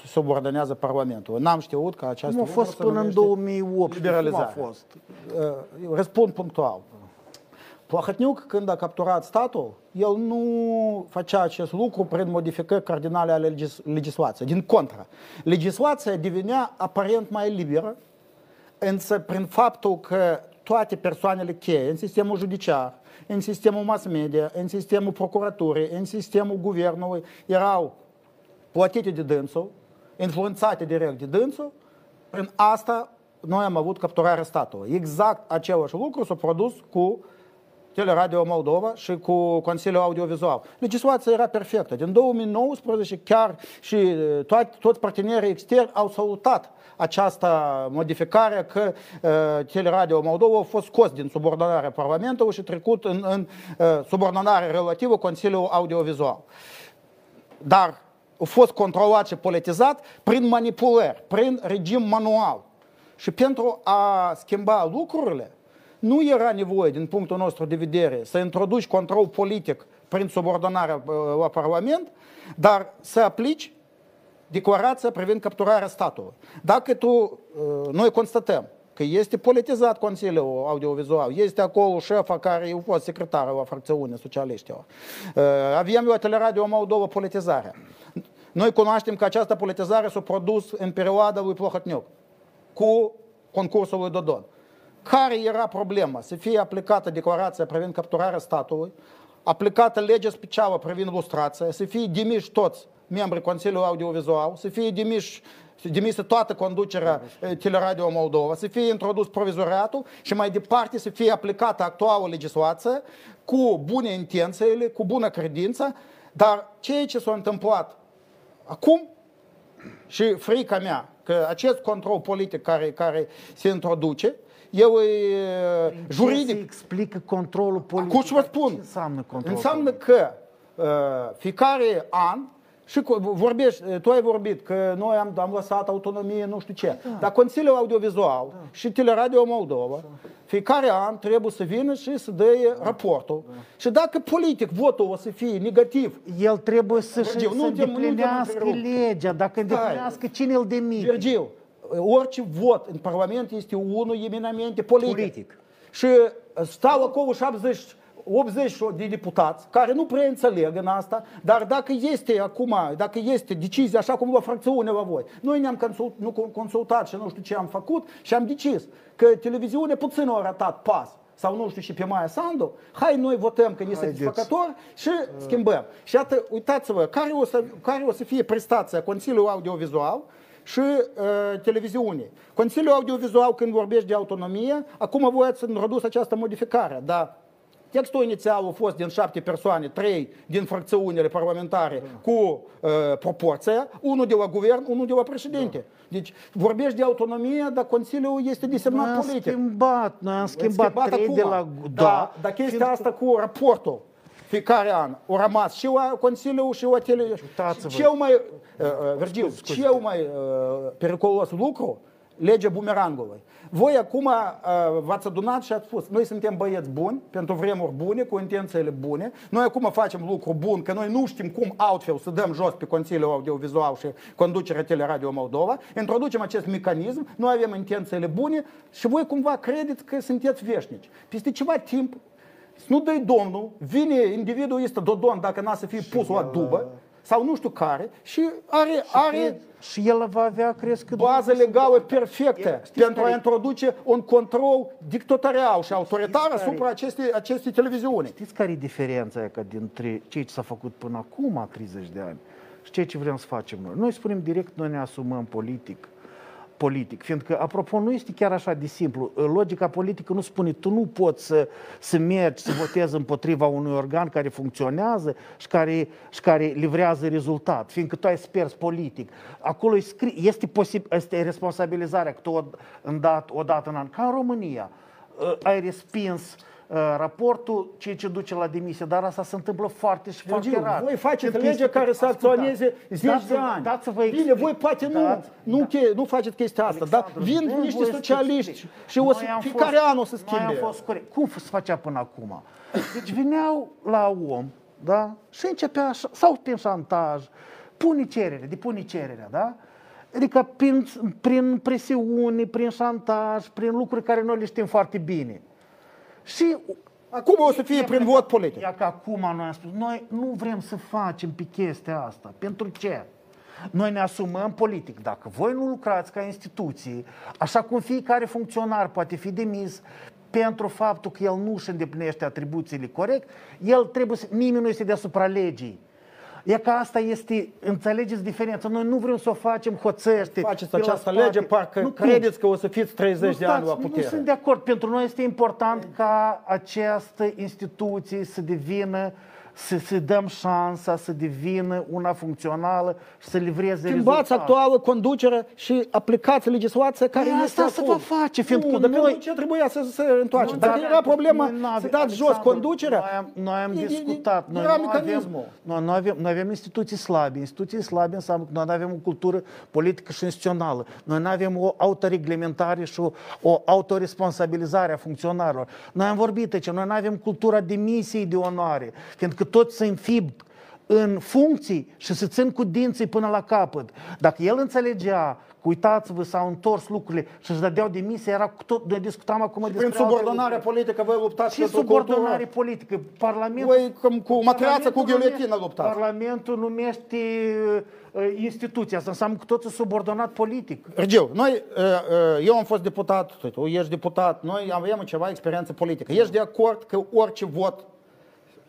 S7: subordonează Parlamentul. N-am știut că această...
S8: Nu a fost până în 2008.
S7: Liberalizare.
S8: a fost?
S7: Eh, răspund punctual. Plahotniuc, când a capturat statul, el nu făcea acest lucru prin modificări cardinale ale legis- legislației. Din contra, legislația devenea aparent mai liberă, însă prin faptul că toate persoanele cheie în sistemul judiciar, în sistemul mass media, în sistemul procuraturii, în sistemul guvernului, erau plătite de dânsul, influențate direct de dânsul, prin asta noi am avut capturarea statului. Exact același lucru s-a produs cu Teleradio Moldova și cu Consiliul Audiovizual. Legislația era perfectă. Din 2019 chiar și toți, toți partenerii externi au salutat această modificare că uh, Teleradio Moldova a fost scos din subordonarea Parlamentului și trecut în, în uh, subordonare relativă Consiliul Audiovizual. Dar a fost controlat și politizat prin manipulări, prin regim manual. Și pentru a schimba lucrurile, nu era nevoie, din punctul nostru de vedere, să introduci control politic prin subordonarea la Parlament, dar să aplici declarația privind capturarea statului. Dacă tu, noi constatăm că este politizat Consiliul Audiovizual. Este acolo șefa care a fost secretară la fracțiune socialiștilor. Uh, Avem la Teleradio Moldova politizarea. Noi cunoaștem că această politizare s-a produs în perioada lui Plohotniuc cu concursul lui Dodon. Care era problema? Să fie aplicată declarația privind capturarea statului, aplicată legea specială privind lustrația, să fie demiși toți membrii Consiliului Audiovizual, să fie demiși demisă toată conducerea eh, Teleradio Moldova, să fie introdus provizoriatul și mai departe să fie aplicată actuală legislație cu bune intențiile, cu bună credință, dar ceea ce s-a întâmplat acum și frica mea că acest control politic care, care se introduce, eu e
S8: Prin ce
S7: juridic.
S8: se explică controlul politic?
S7: Acum ce vă spun?
S8: Ce înseamnă controlul
S7: Înseamnă
S8: politic?
S7: că uh, fiecare an și cu, vorbești, tu ai vorbit că noi am, am lăsat autonomie, nu știu ce. Da. Dar Consiliul Audiovizual da. și Teleradio Moldova, da. fiecare an trebuie să vină și să dea da. raportul. Da. Și dacă politic votul o să fie negativ,
S8: El trebuie să-și
S7: Virgil,
S8: să
S7: nu te- nu te
S8: îndeplinească
S7: întrerup.
S8: legea. Dacă îndeplinească, cine îl demite?
S7: Virgil, orice vot în Parlament este unul eminamente politic.
S10: Politic.
S7: Și uh, stau acolo 70 80 de deputați care nu prea înțeleg în asta, dar dacă este acum, dacă este decizia așa cum la fracțiune la voi, noi ne-am consult, nu consultat și nu știu ce am făcut și am decis că televiziune puțin a ratat pas sau nu știu și pe Maia Sandu, hai noi votăm că e satisfăcător și schimbăm. Și iată, uitați-vă, care o să, care o să fie prestația Consiliului Audiovizual și uh, televiziune. Consiliul Audiovizual, când vorbești de autonomie, acum voi ați introdus această modificare, dar Textul inițial a fost din șapte persoane, trei din fracțiunile parlamentare cu uh, proporția, unul de la guvern, unul de la președinte. Deci vorbești de autonomie, dar Consiliul este
S8: Noi
S7: desemnat
S8: am
S7: politic.
S8: schimbat, noi am schimbat, trei
S7: acum.
S8: de la...
S7: Da, dar chestia
S8: fiindcă-
S7: asta cu raportul fiecare an a rămas și la Consiliu și la tele...
S8: Uitați-vă.
S7: Cel mai, uh, uh, Virgil, cel mai uh, periculos lucru, legea bumerangului. Voi acum uh, v-ați adunat și ați spus, noi suntem băieți buni, pentru vremuri bune, cu intențiile bune, noi acum facem lucru bun, că noi nu știm cum altfel să dăm jos pe Consiliul Audiovizual și conducerea Teleradio Moldova, introducem acest mecanism, noi avem intențiile bune și voi cumva credeți că sunteți veșnici. Peste ceva timp nu dă Domnul, vine individul este Dodon dacă n-a să fie pus la dubă, sau nu știu care, și are, are
S8: Și el va avea, crezi că...
S7: bază legală perfectă
S8: Știți
S7: pentru a
S8: care-
S7: introduce un control dictatorial și autoritar
S8: care-
S7: asupra acestei, acestei televiziuni.
S8: Știți care e diferența aia că dintre ceea ce s-a făcut până acum 30 de ani și ceea ce vrem să facem noi? Noi spunem direct, noi ne asumăm politic politic, fiindcă, apropo, nu este chiar așa de simplu. Logica politică nu spune, tu nu poți să, să mergi, să votezi împotriva unui organ care funcționează și care, și care livrează rezultat, fiindcă tu ai spers politic. Acolo e scrie, este, posibil, este responsabilizarea că tu o, în dat, o dată în an, ca în România, uh, ai respins uh, raportul, ceea ce duce la demisie, dar asta se întâmplă foarte și foarte
S7: Virgil,
S8: rar.
S7: voi faceți
S8: Fiindcă
S7: legea
S8: este-
S7: care să
S8: ascultați,
S7: acționeze zeci de
S8: dați-vă-
S7: ani.
S8: Dați-vă
S7: Bine,
S8: explic.
S7: voi poate nu,
S8: Dați-
S7: nu, che- nu faceți chestia asta, dar
S8: Alexandru,
S7: vin
S8: dă-mi
S7: niște
S8: voie să
S7: socialiști
S8: explic.
S7: și o
S8: Noi
S7: să,
S8: am
S7: fiecare
S8: fost-
S7: an o să
S8: Noi am
S7: schimbe.
S8: fost corect. Cum se făcea până acum? Deci veneau la om, da? Și începea, așa- sau prin șantaj, pune cerere, depune cererea, da? Adică prin, prin presiune, prin șantaj, prin lucruri care noi le știm foarte bine. Și
S7: Acum o să fie prin vot politic.
S8: Ia că acum noi am spus, noi nu vrem să facem pe chestia asta. Pentru ce? Noi ne asumăm politic. Dacă voi nu lucrați ca instituții, așa cum fiecare funcționar poate fi demis pentru faptul că el nu își îndeplinește atribuțiile corect, el trebuie să, nimeni nu este deasupra legii. E că asta este, înțelegeți diferența. Noi nu vrem să o facem hoțește.
S7: Faceți
S8: pe la
S7: această
S8: spate.
S7: lege, parcă
S8: Nu, cum?
S7: credeți că o să fiți 30
S8: Nu
S7: de ani la
S8: stați, Nu
S7: putere.
S8: sunt de acord. Pentru noi este important ca această instituție să devină, să, să dăm șansa să devină una funcțională și să livreze
S7: Schimbați
S8: rezultate.
S7: actuală conducere și aplicați legislația care
S8: Păi
S7: este
S8: asta se
S7: acum.
S8: va face, fiindcă
S7: nu, dacă
S8: noi-
S7: nu, ce trebuia să se întoarce?
S8: Nu,
S7: Dacă
S8: dar
S7: era problema
S8: noi n-avem-
S7: să dați jos
S8: Alexandru,
S7: conducerea,
S8: Noi am, noi am
S7: e- e-
S8: discutat. Noi
S7: era
S8: nu avem,
S7: mecanismul.
S8: noi, noi, avem, noi avem instituții slabe. Instituții slabe înseamnă că noi nu avem o cultură politică și instituțională. Noi nu avem o autoreglementare și o, o autoresponsabilizare a funcționarilor. Noi am vorbit aici, noi nu avem cultura demisiei de onoare, fiindcă toți se înfib în funcții și se țin cu dinții până la capăt. Dacă el înțelegea că uitați-vă, s-au întors lucrurile și își dădeau demisia, era cu tot, noi discutam acum
S7: Prin
S8: despre alte
S7: subordonare
S8: lucruri.
S7: politică voi luptați
S8: Și
S7: pentru
S8: subordonare
S7: cultură.
S8: politică. Parlamentul,
S7: Voi cum cu matrață, cu
S8: Parlamentul
S7: ghilotină
S8: numește-
S7: luptați.
S8: Parlamentul numește uh, instituția, asta înseamnă că toți sunt subordonat politic.
S7: Regiu, noi, uh, uh, eu am fost deputat, tu ești deputat, noi avem ceva experiență politică. Ești de acord că orice vot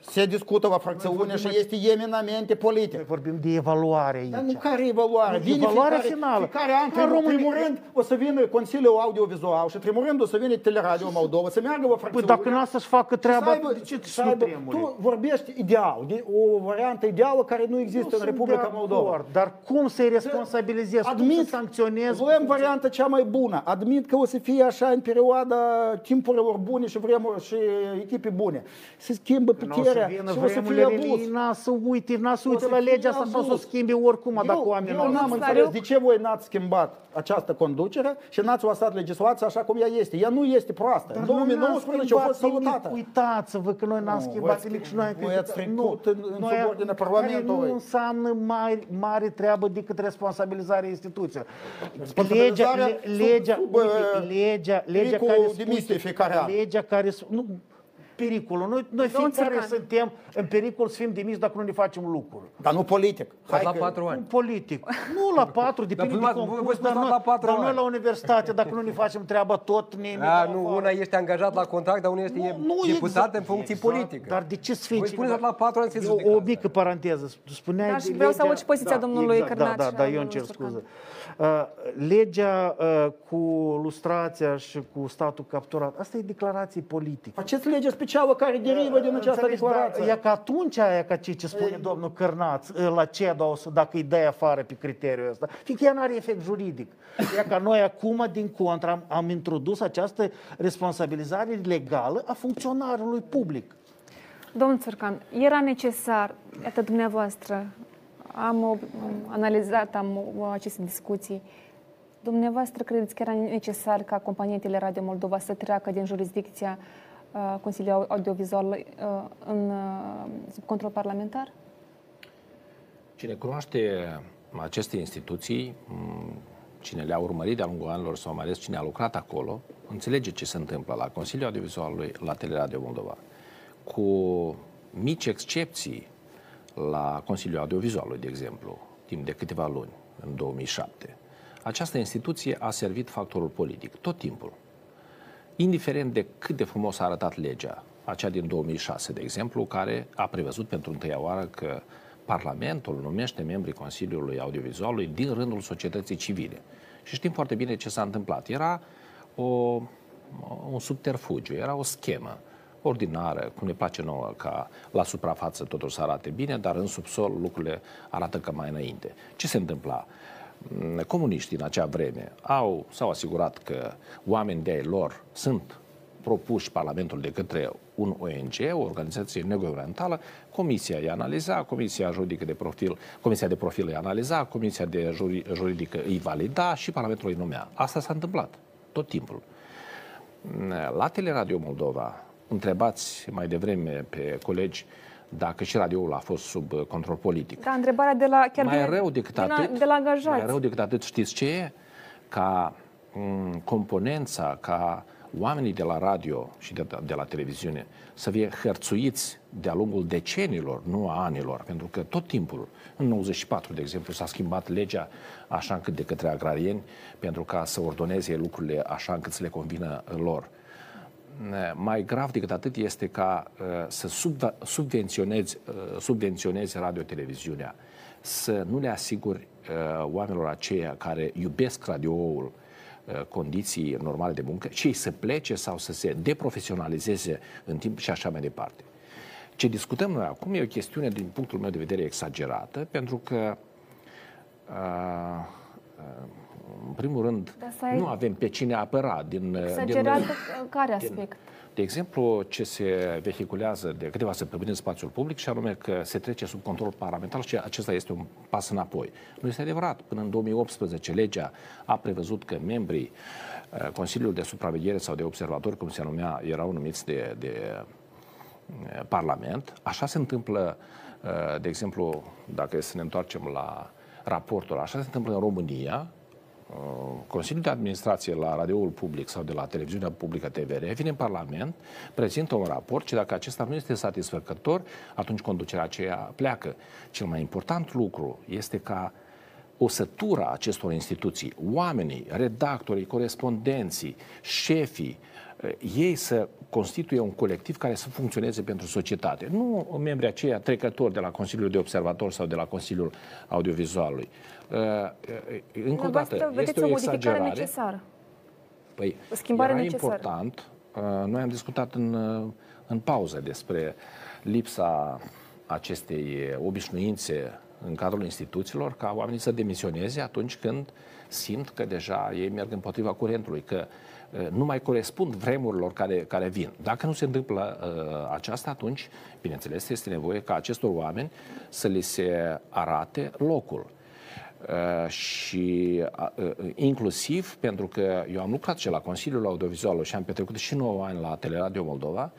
S7: se discută la fracțiune și este eminamente politic.
S8: Noi vorbim de evaluare aici.
S7: Dar nu care evaluare?
S8: Nu,
S7: Vine
S8: evaluarea
S7: fiecare,
S8: finală.
S7: Fiecare an,
S8: În
S7: primul,
S8: România-
S7: primul rând, o să vină Consiliul Audiovizual și în primul rând o să vină Teleradio Moldova, să meargă la
S8: Păi
S7: fracțiune.
S8: dacă nu să-și facă
S7: și
S8: treaba,
S7: să aibă-
S8: de ce
S7: să
S8: nu
S7: aibă-
S8: tremuri?
S7: Tu vorbești ideal, de o variantă ideală care nu există în Republica Moldova.
S8: Dar cum să-i responsabilizezi? Cum să
S7: Admit,
S8: sancționezi?
S7: luăm varianta cea mai bună. Admit că o să fie așa în perioada timpurilor bune și vremuri și echipe bune. Se schimbă
S8: N-o să
S7: puterea
S8: vină
S7: și o să fie
S8: vremurile
S7: abuz.
S8: lui, n-a să uite, n-a să
S7: O
S8: uite
S7: să
S8: la
S7: fie
S8: legea asta sau să o
S7: abuz.
S8: schimbe oricum dacă
S7: eu,
S8: oamenii
S7: eu
S8: nu
S7: n-am
S8: au-
S7: înțeles de ce voi n-ați schimbat această conducere și n-ați lăsat legislația așa cum ea este. Ea nu este proastă.
S8: Dar
S7: în
S8: noi n-am
S7: 2019 a fost
S8: schimbat nimic.
S7: salutată.
S8: Uitați-vă că noi n-am
S7: Nu,
S8: schimbat
S7: voi
S8: nimic și noi am
S7: ați- voi ați
S8: criticat.
S7: trecut în- în
S8: Noi-
S7: subordinea
S8: care
S7: Parlamentului.
S8: nu înseamnă mare, mare treabă decât responsabilizarea instituțiilor.
S7: Responsabilizarea
S8: Legea,
S7: sub-
S8: legea,
S7: sub,
S8: uite,
S7: uh,
S8: legea, legea
S7: pericol
S8: care
S7: demisiei
S8: spune,
S7: fiecare an.
S8: legea care, sp- nu, pericolul. Noi, noi
S1: Domnul
S8: fiecare
S1: Țărcan.
S8: suntem în pericol să fim demiși dacă nu ne facem lucruri.
S7: Dar nu politic. Hai
S6: la
S7: că-
S6: patru
S8: Un
S6: ani.
S8: politic. Nu la patru, depinde
S6: Dar
S8: de
S6: voi- voi
S8: concurs, dar,
S6: spuneți
S8: noi,
S6: la patru
S8: dar noi
S6: ani.
S8: la universitate, dacă nu ne facem treaba tot, ne, ne
S6: A,
S8: dau
S6: nu,
S8: afară.
S6: una ești angajat la contract, dar una este
S8: Nu, nu
S6: deputat
S8: exact,
S6: în funcție
S8: exact.
S6: politică.
S8: Dar de ce să fie
S6: Voi spuneți la patru ani să
S8: o, o
S6: judecați.
S8: mică paranteză. Spuneai
S1: Da, și
S8: de
S1: vreau să
S8: legea-
S1: aud și poziția domnului
S8: exact,
S1: Cârnaț
S8: Da,
S1: și
S8: da,
S1: a
S8: da, eu îmi
S1: domnului
S8: cer
S1: Surcan.
S8: scuze. Uh, legea uh, cu lustrația și cu statul capturat, asta e declarație politică.
S7: Faceți lege specială care derivă din această
S8: Înțelegi,
S7: declarație.
S8: Dar, e ca atunci aia ca ce, ce spune domnul Cărnaț, la CEDA o să, dacă îi dai afară pe criteriul ăsta, fiindcă ea nu are efect juridic. E ca noi acum, din contra, am, am introdus această responsabilizare legală a funcționarului public.
S1: Domnul Țărcan, era necesar, iată dumneavoastră, am o- analizat am o- aceste discuții, dumneavoastră credeți că era necesar ca compania Teleradio Moldova să treacă din jurisdicția uh, Consiliului Audiovizual uh, în, uh, sub control parlamentar?
S9: Cine cunoaște aceste instituții, m, cine le-a urmărit de-a lungul anilor sau mai ales cine a lucrat acolo, înțelege ce se întâmplă la Consiliul Audiovizualului, la Teleradio Moldova. Cu mici excepții la Consiliul Audiovizualului, de exemplu, timp de câteva luni, în 2007, această instituție a servit factorul politic tot timpul indiferent de cât de frumos a arătat legea, acea din 2006, de exemplu, care a prevăzut pentru întâia oară că Parlamentul numește membrii Consiliului Audiovizualului din rândul societății civile. Și știm foarte bine ce s-a întâmplat. Era o, un subterfugiu, era o schemă ordinară, cum ne place nouă ca la suprafață totul să arate bine, dar în subsol lucrurile arată că mai înainte. Ce se întâmpla? Mm, comuniștii în acea vreme au, s-au asigurat că oameni de ai lor sunt propuși Parlamentul de către un ONG, o organizație neguvernamentală, comisia îi analiza, comisia juridică de profil, comisia de profil îi analiza, comisia de juri, juridică îi valida și Parlamentul îi numea. Asta s-a întâmplat tot timpul. La Teleradio Moldova, întrebați mai devreme pe colegi dacă și radioul a fost sub uh, control politic.
S1: Da, întrebarea de la, chiar
S9: mai
S1: de,
S9: rău decât
S1: din a-
S9: atât,
S1: de la angajați.
S9: mai rău decât atât, știți ce e? Ca m, componența, ca oamenii de la radio și de, de la televiziune să fie hărțuiți de-a lungul decenilor, nu a anilor, pentru că tot timpul, în 94, de exemplu, s-a schimbat legea așa încât de către agrarieni, pentru ca să ordoneze lucrurile așa încât să le convină lor. Mai grav decât atât este ca uh, să sub, subvenționezi, uh, subvenționezi radio-televiziunea, să nu le asiguri uh, oamenilor aceia care iubesc radioul uh, condiții normale de muncă și să plece sau să se deprofesionalizeze în timp și așa mai departe. Ce discutăm noi acum e o chestiune, din punctul meu de vedere, exagerată, pentru că uh, uh, în primul rând,
S1: Dar să ai-
S9: nu avem pe cine apăra din...
S1: Exagerat
S9: din,
S1: în care aspect?
S9: de exemplu, ce se vehiculează de câteva săptămâni în spațiul public și anume că se trece sub control parlamentar și acesta este un pas înapoi. Nu este adevărat. Până în 2018 legea a prevăzut că membrii uh, Consiliului de Supraveghere sau de Observatori, cum se numea, erau numiți de, de uh, Parlament. Așa se întâmplă, uh, de exemplu, dacă e să ne întoarcem la raportul, așa se întâmplă în România, Consiliul de Administrație la radioul public sau de la televiziunea publică TVR vine în Parlament, prezintă un raport și dacă acesta nu este satisfăcător, atunci conducerea aceea pleacă. Cel mai important lucru este ca o sătură acestor instituții, oamenii, redactorii, corespondenții, șefii, eh, ei să constituie un colectiv care să funcționeze pentru societate. Nu membrii aceia trecători de la Consiliul de Observator sau de la Consiliul Audiovizualului. Eh, eh, Încă o dată, este o exagerare.
S1: necesară.
S9: Păi,
S1: O schimbare
S9: era
S1: necesară.
S9: important. uh, Noi am discutat în, uh, în pauză despre lipsa acestei obișnuințe în cadrul instituțiilor ca oamenii să demisioneze atunci când simt că deja ei merg împotriva curentului, că uh, nu mai corespund vremurilor care, care vin. Dacă nu se întâmplă uh, aceasta, atunci, bineînțeles, este nevoie ca acestor oameni să li se arate locul. Uh, și uh, uh, inclusiv pentru că eu am lucrat și la Consiliul Audiovizual și am petrecut și 9 ani la Teleradio Moldova,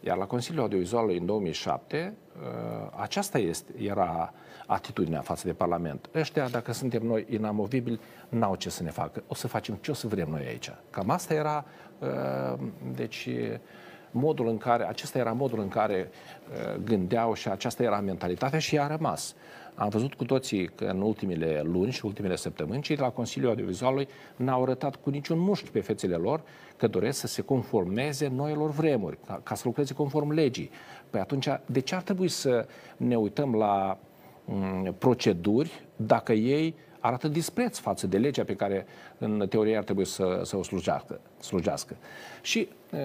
S9: iar la Consiliul Audiovizual în 2007, uh, aceasta este, era atitudinea față de Parlament. Ăștia, dacă suntem noi inamovibili, n-au ce să ne facă. O să facem ce o să vrem noi aici. Cam asta era, uh, deci, modul în care, acesta era modul în care uh, gândeau și aceasta era mentalitatea și a rămas. Am văzut cu toții că în ultimele luni și ultimele săptămâni cei de la Consiliul Audiovizualului n-au arătat cu niciun mușchi pe fețele lor că doresc să se conformeze noilor vremuri, ca, ca să lucreze conform legii. Păi atunci, de ce ar trebui să ne uităm la m, proceduri dacă ei arată dispreț față de legea pe care în teorie ar trebui să, să o slujească, slujească. Și, e,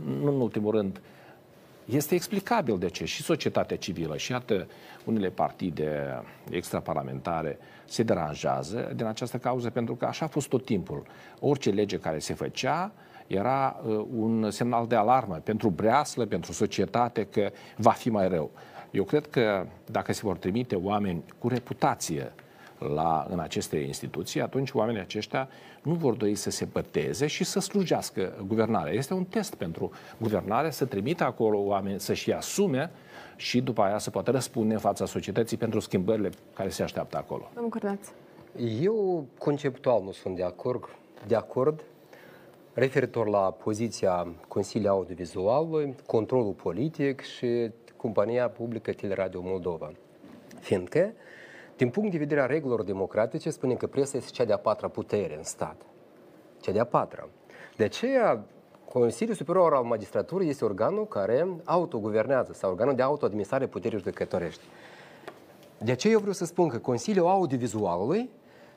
S9: nu în ultimul rând, este explicabil de ce și societatea civilă și iată unele partide extraparlamentare se deranjează din această cauză pentru că așa a fost tot timpul. Orice lege care se făcea era uh, un semnal de alarmă pentru breaslă, pentru societate că va fi mai rău. Eu cred că dacă se vor trimite oameni cu reputație la, în aceste instituții, atunci oamenii aceștia nu vor dori să se băteze și să slujească guvernarea. Este un test pentru guvernare să trimită acolo oameni să-și asume și după aia să poată răspunde în fața societății pentru schimbările care se așteaptă acolo.
S1: Domnul Cârnaț.
S6: Eu conceptual nu sunt de acord, de acord referitor la poziția Consiliului Audiovizualului, controlul politic și compania publică Teleradio Moldova. Fiindcă, din punct de vedere a regulilor democratice, spunem că presa este cea de-a patra putere în stat. Cea de-a patra. De aceea, Consiliul Superior al Magistraturii este organul care autoguvernează sau organul de autoadministrare puterii judecătorești. De aceea eu vreau să spun că Consiliul Audiovizualului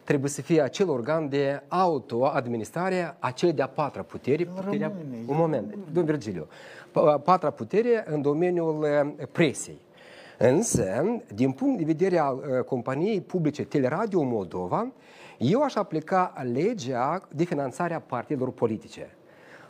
S6: trebuie să fie acel organ de autoadministrare a cel de-a patra putere. puterea, un moment, domnul Virgiliu. Pa- Patra putere în domeniul eh, presei. Însă, din punct de vedere al eh, companiei publice Teleradio Moldova, eu aș aplica legea de finanțare a partidelor politice.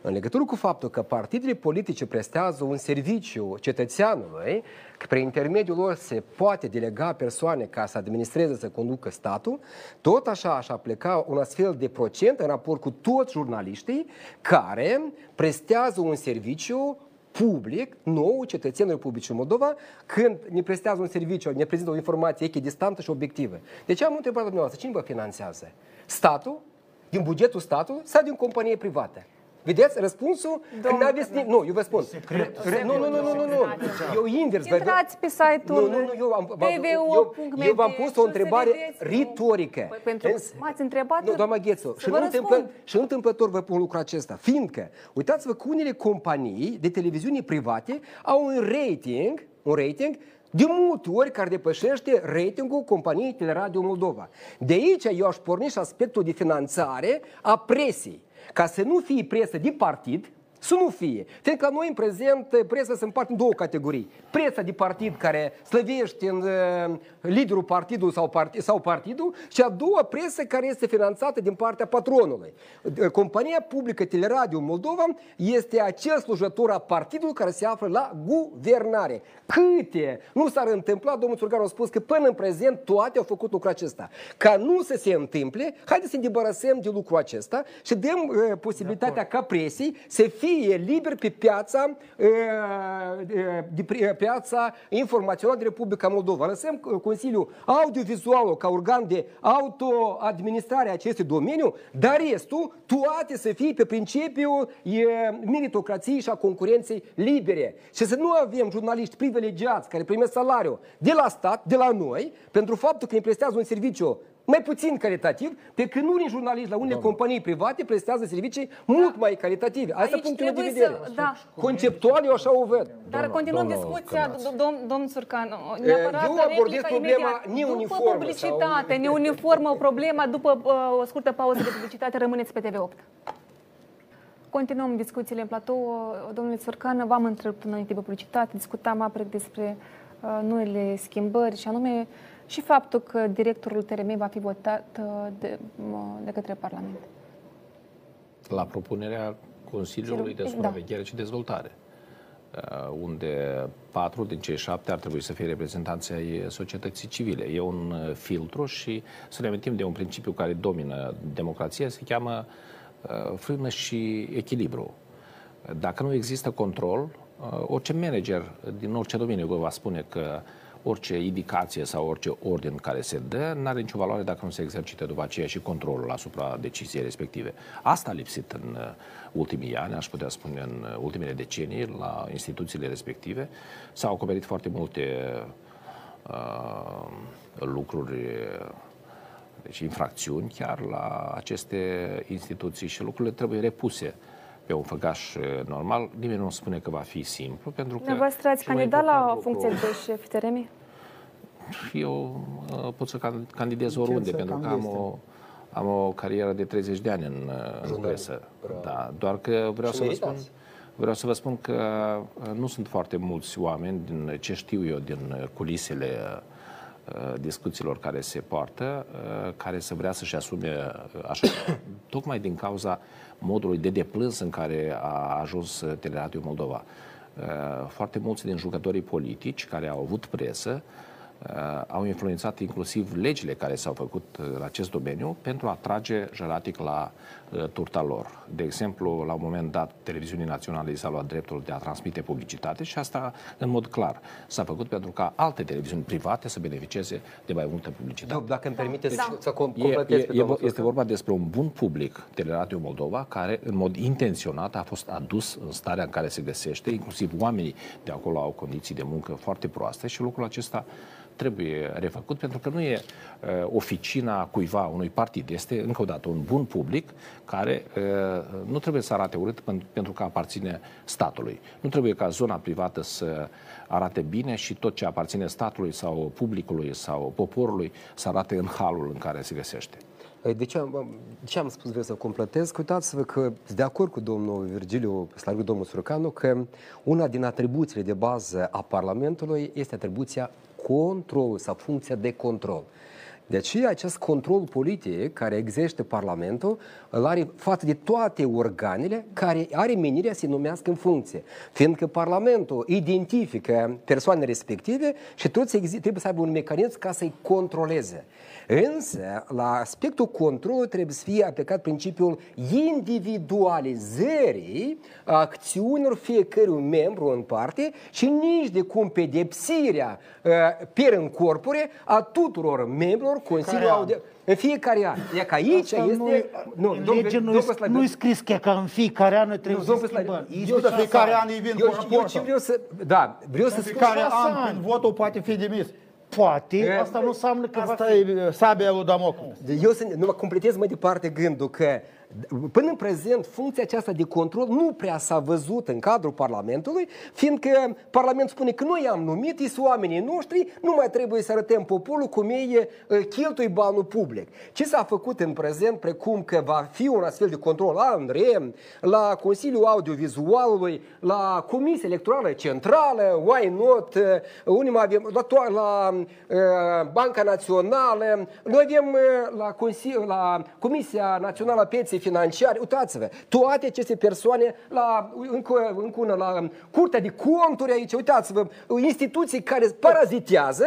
S6: În legătură cu faptul că partidele politice prestează un serviciu cetățeanului, că prin intermediul lor se poate delega persoane ca să administreze, să conducă statul, tot așa aș aplica un astfel de procent în raport cu toți jurnaliștii care prestează un serviciu public, nou, cetățenilor publici în Moldova, când ne prestează un serviciu, ne prezintă o informație echidistantă și obiectivă. De ce am întrebat dumneavoastră? Cine vă finanțează? Statul? Din bugetul statului sau din companie privată? Vedeți? Răspunsul?
S1: Domnul
S6: N-aveți ni- Nu, eu vă spun. Re- Nu, nu, nu, nu, nu, nu. Eu invers. vă-
S1: Intrați pe site-ul
S6: Nu, nu, nu, eu, am, v-am-
S1: tvu.md
S6: eu, eu v-am pus
S1: și
S6: o
S1: o să
S6: întrebare
S1: vedeți, nu.
S6: retorică.
S1: Păi, pentru că
S6: Însă-
S1: m-ați întrebat,
S6: Nu, doamna Ghețu,
S1: să
S6: și
S1: vă
S6: nu, întâmplă,
S1: răspund.
S6: și nu întâmplător vă pun lucrul acesta, fiindcă, uitați-vă că unele companii de televiziune private au un rating, un rating de multe ori care depășește ratingul companiei Teleradio Moldova. De aici eu aș porni și aspectul de finanțare a presei. Ca să nu fie presă de partid, să nu fie. Fiindcă la noi în prezent presa se împarte în două categorii. Presa de partid care slăvește în uh, liderul partidului sau, partid, sau partidul și a doua presă care este finanțată din partea patronului. Uh, Compania publică Teleradio Moldova este acel slujător a partidului care se află la guvernare. Câte nu s-ar întâmpla, domnul Țurgan a spus că până în prezent toate au făcut lucrul acesta. Ca nu să se întâmple, haideți să ne debarasăm de lucrul acesta și dăm uh, posibilitatea ca presii să fie fie liber pe piața, uh, de, de piața informațională de Republica Moldova. Lăsăm Consiliul Audiovizual ca organ de autoadministrare a acestui domeniu, dar restul, toate să fie pe principiul e, meritocrației și a concurenței libere. Și să nu avem jurnaliști privilegiați care primesc salariu de la stat, de la noi, pentru faptul că îi prestează un serviciu mai puțin calitativ, pe când unii jurnaliști la unele Doamne. companii private prestează servicii mult mai calitative. Asta
S1: Aici
S6: punctul de
S1: trebuie
S6: vedere.
S1: să- da.
S6: Conceptual eu așa o văd.
S1: Dar
S9: Domnul-
S1: continuăm
S9: domnul
S1: discuția,
S9: Cărnaț.
S1: do- domn, domn Surcan. Neapărat
S6: eu abordez
S1: replica
S6: problema
S1: imediat.
S6: neuniformă
S1: După publicitate,
S6: sau-
S1: neuniformă, problema, după uh, o scurtă pauză de publicitate, rămâneți pe TV8. Continuăm discuțiile în platou. Domnule Țurcan, v-am întrebat înainte de publicitate, discutam apre despre uh, noile schimbări și anume și faptul că directorul TRM va fi votat uh, de, uh, de către Parlament.
S9: La propunerea Consiliului de
S1: Da.
S9: Supraveghere și Dezvoltare, uh, unde patru din cei șapte ar trebui să fie reprezentanții ai societății civile. E un uh, filtru și să ne amintim de un principiu care domină democrația, se cheamă uh, frână și echilibru. Dacă nu există control, uh, orice manager din orice domeniu vă va spune că orice indicație sau orice ordin care se dă nu are nicio valoare dacă nu se exercită după aceea și controlul asupra deciziei respective. Asta a lipsit în uh, ultimii ani, aș putea spune în uh, ultimele decenii, la instituțiile respective. S-au acoperit foarte multe uh, lucruri deci infracțiuni chiar la aceste instituții și lucrurile trebuie repuse pe un făgaș eh, normal. Nimeni nu spune că va fi simplu, pentru că...
S1: Dumneavoastră ați
S9: cel mai
S1: candidat la
S9: important
S1: funcție
S9: lucru-
S1: de șef TRM?
S9: Eu uh, pot să can- candidez oriunde,
S7: să
S9: pentru că am
S7: candidezi?
S9: o, am o carieră de 30 de ani în, uh, în presă. Da, doar că vreau
S6: Și
S9: să vă spun...
S6: meritați.
S9: Vreau să vă spun că uh, nu sunt foarte mulți oameni, din ce știu eu din uh, culisele uh, discuțiilor care se poartă, uh, care să vrea să-și asume uh, așa, tocmai din cauza modului de deplâns în care a ajuns uh, Teleradio Moldova. Uh, Foarte mulți din jucătorii politici care au avut presă uh, au influențat inclusiv legile care s-au făcut uh, în acest domeniu pentru a atrage jăratic la uh, turta lor. De exemplu, la un moment dat, televiziunii naționale i s-a luat dreptul de a transmite publicitate și asta în mod clar. S-a făcut pentru ca alte televiziuni private să beneficieze de mai multă publicitate.
S6: Dob, dacă îmi permiteți
S1: Da.
S6: să com-
S9: E,
S6: completez
S9: e,
S6: pe
S9: e,
S6: domnul
S9: este
S6: Surcan.
S9: vorba despre un bun public, Teleradio Moldova, care în mod intenționat a fost adus în starea în care se găsește, inclusiv oamenii de acolo au condiții de muncă foarte proaste și lucrul acesta trebuie refăcut pentru că nu e uh, oficina cuiva unui partid, este încă o dată un bun public care uh, nu trebuie să arate urât pen- pentru că aparține statului. Nu trebuie ca zona privată să arate bine și tot ce aparține statului sau publicului sau poporului să arate în halul în care se găsește.
S6: De ce, am, de ce am spus vreau să completez? Că Uitați-vă că sunt de acord cu domnul Virgiliu, slăvit domnul Surcanu, că una din atribuțiile de bază a Parlamentului este atribuția controlului sau funcția de control. De aceea, acest control politic care exerște Parlamentul îl are față de toate organele care are menirea să se numească în funcție. Fiindcă Parlamentul identifică persoanele respective și toți exi- trebuie să aibă un mecanism ca să-i controleze. Însă, la aspectul controlului trebuie să fie aplicat principiul individualizării acțiunilor fiecărui membru în parte și nici de cum pedepsirea uh, per în corpore a tuturor membrilor Consiliului
S7: an?
S6: Audio. În fiecare an. E că aici
S8: Asta
S6: este...
S8: nu, în lege nu, nu e scris că, că în fiecare an noi trebuie să
S6: domnul
S8: schimbăm.
S6: Slăvi,
S8: E
S6: eu
S7: de
S8: special.
S7: fiecare an îi vin
S6: eu,
S7: cu
S6: eu ce
S7: raportul.
S6: vreau să... Da, vreau să spun...
S7: Fiecare
S8: șase
S7: an
S8: ani.
S7: când votul poate fi demis.
S8: Poate, asta nu înseamnă că va
S7: Asta
S8: fi.
S7: e sabia lui Damoclu.
S6: Eu să nu mă completez mai departe gândul că până în prezent funcția aceasta de control nu prea s-a văzut în cadrul Parlamentului, fiindcă Parlamentul spune că noi am numit, ei sunt oamenii noștri, nu mai trebuie să arătăm poporul cum ei uh, cheltui banul public. Ce s-a făcut în prezent, precum că va fi un astfel de control la ANRE, la Consiliul Audiovizualului, la Comisia Electorală Centrală, why not, uh, unii mai avem, la, to- la uh, Banca Națională, noi avem uh, la, Consiliu, la Comisia Națională a Pieței Financiare, uitați-vă, toate aceste persoane, la, încă, încă una, la Curtea de Conturi aici, uitați-vă, instituții care parazitează,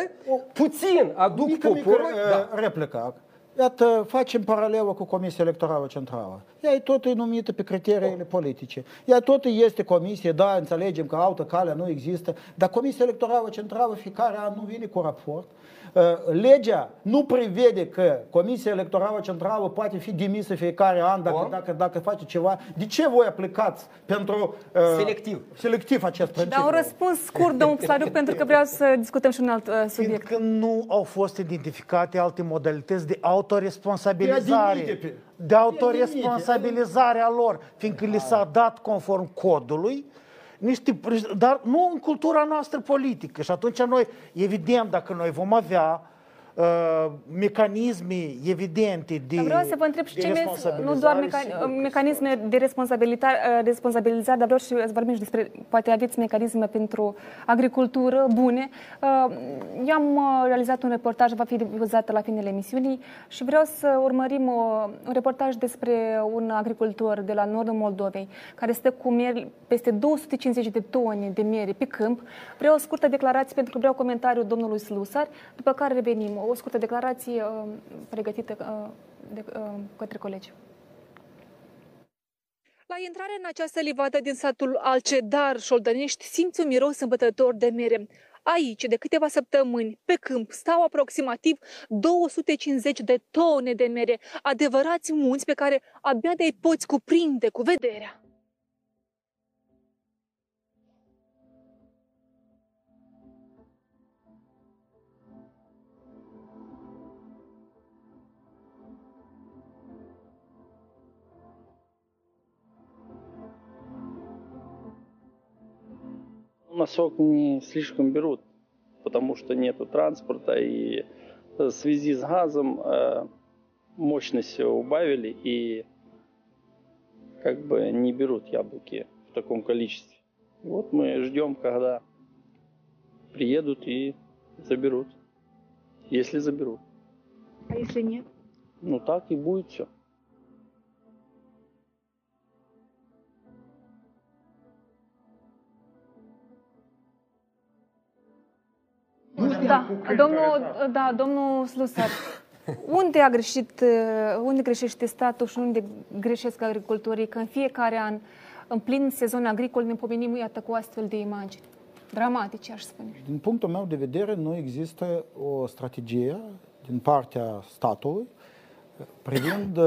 S6: puțin aduc
S7: Mică, mică
S6: poporul, da.
S7: uh, replică. Iată, facem paralelă cu Comisia Electorală Centrală. Ea e tot numită pe criteriile politice. Ea tot este comisie, da, înțelegem că altă cale nu există, dar Comisia Electorală Centrală fiecare an nu vine cu raport. Uh, Legea nu prevede că Comisia Electorală Centrală poate fi demisă fiecare an dacă,
S10: Bun.
S7: dacă, dacă face ceva. De ce voi aplicați pentru uh,
S10: Selectiv.
S7: selectiv acest principiu?
S1: Dar un răspuns scurt, domnul Psariuc, pentru că vreau să discutăm și un alt uh, subiect.
S8: Fiindcă nu au fost identificate alte modalități de autoresponsabilizare.
S7: De a demite pe-
S8: De autoresponsabilizare a lor, fiindcă li s-a dat conform codului niște, dar nu în cultura noastră politică. Și atunci noi, evident, dacă noi vom avea uh, mecanisme evidente de
S1: Dar vreau să vă întreb și
S8: de
S1: ce vezi,
S8: responsabilizare,
S1: nu doar meca-
S8: sigur că
S1: mecanisme de responsabilitate, responsabilizare, dar vreau și să vorbim și despre, poate aveți mecanisme pentru agricultură bune. Uh, Eu am uh, realizat un reportaj, va fi difuzat la finele emisiunii și vreau să urmărim uh, un reportaj despre un agricultor de la nordul Moldovei, care stă cu mieri, peste 250 de tone de miere pe câmp. Vreau o scurtă declarație pentru că vreau comentariul domnului Slusar, după care revenim. O scurtă declarație uh, pregătită uh, de uh, către colegi. La intrare în această livadă din satul Alcedar, Șoldănești, simți un miros îmbătător de mere. Aici, de câteva săptămâni, pe câmp, stau aproximativ 250 de tone de mere, adevărați munți pe care abia de-i poți cuprinde cu vederea.
S4: На сок не слишком берут, потому что нету транспорта и в связи с газом э, мощность убавили и как бы не берут яблоки в таком количестве. Вот мы ждем, когда приедут и заберут. Если заберут.
S1: А если нет?
S4: Ну так и будет все.
S1: Da, domnul, da, domnul Slusar, unde a greșit, uh, unde greșește statul și unde greșesc agricultorii, că în fiecare an, în plin sezon agricol, ne pomenim, iată, cu astfel de imagini dramatice, aș spune.
S7: Din punctul meu de vedere, nu există o strategie din partea statului privind,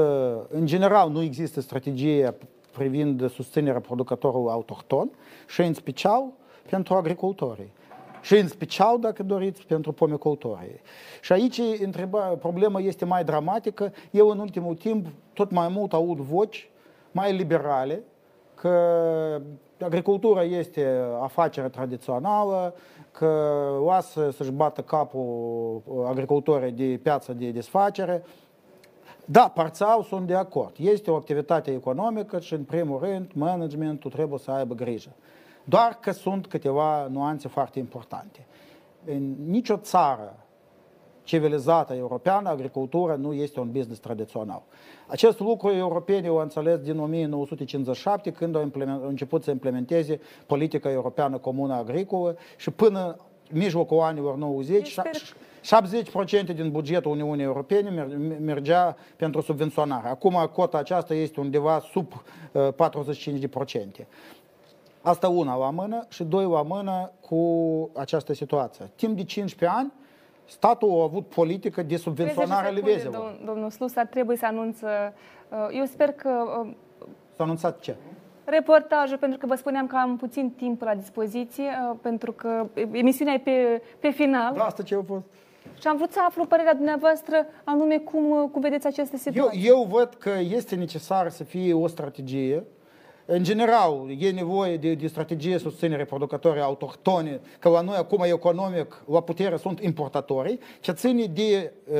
S7: în general, nu există strategie privind susținerea producătorului autohton și în special pentru agricultorii. Și în special, dacă doriți, pentru pomicultorii. Și aici întreba, problema este mai dramatică. Eu în ultimul timp tot mai mult aud voci mai liberale că agricultura este afacere tradițională, că lasă să-și bată capul agricultorii de piață de desfacere. Da, parțial sunt de acord. Este o activitate economică și, în primul rând, managementul trebuie să aibă grijă. Doar că sunt câteva nuanțe foarte importante. În nicio țară civilizată europeană, agricultura nu este un business tradițional. Acest lucru europenii au înțeles din 1957, când au, implement, au început să implementeze politica europeană comună agricolă și până mijlocul anilor 90, 70% din bugetul Uniunii Europene mergea pentru subvenționare. Acum cota aceasta este undeva sub uh, 45%. Asta una la mână și doi la mână cu această situație. Timp de 15 ani, statul a avut politică de subvenționare a livezelor.
S1: Domn, domnul Slusar trebuie să anunță, eu sper că...
S7: S-a anunțat ce?
S1: Reportajul, pentru că vă spuneam că am puțin timp la dispoziție, pentru că emisiunea e pe, pe final.
S7: Da, asta ce a fost?
S1: Și am vrut să aflu părerea dumneavoastră, anume cum, cum vedeți această situație.
S7: Eu, eu văd că este necesar să fie o strategie în general, e nevoie de, de strategie susținere producătorii autohtone, că la noi acum economic la putere sunt importatorii, ce ține de uh,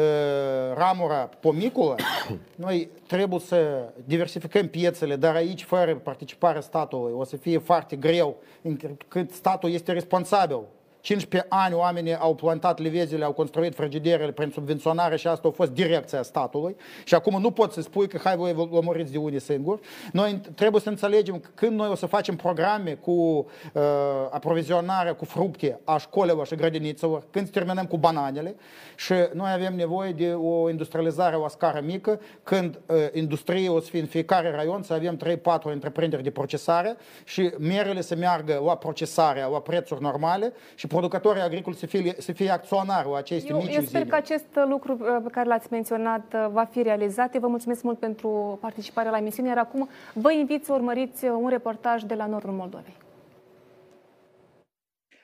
S7: ramura pomiculă, noi trebuie să diversificăm piețele, dar aici, fără participarea statului, o să fie foarte greu, încât statul este responsabil 15 ani oamenii au plantat livezile, au construit frigiderele prin subvenționare și asta a fost direcția statului. Și acum nu poți să spui că hai voi vă lămuriți de unii singuri. Noi trebuie să înțelegem că când noi o să facem programe cu uh, aprovizionarea cu fructe a școlilor și grădinițelor, când terminăm cu bananele și noi avem nevoie de o industrializare la scară mică, când uh, industrie o să fie în fiecare raion, să avem 3-4 întreprinderi de procesare și merele să meargă la procesare, la prețuri normale și producătorii agricoli să fie, să fie acționari la aceste
S11: eu,
S7: mici
S11: eu sper
S7: zile.
S11: că acest lucru uh, pe care l-ați menționat uh, va fi realizat. Eu vă mulțumesc mult pentru participarea la emisiune, iar acum vă invit să urmăriți uh, un reportaj de la Nordul Moldovei.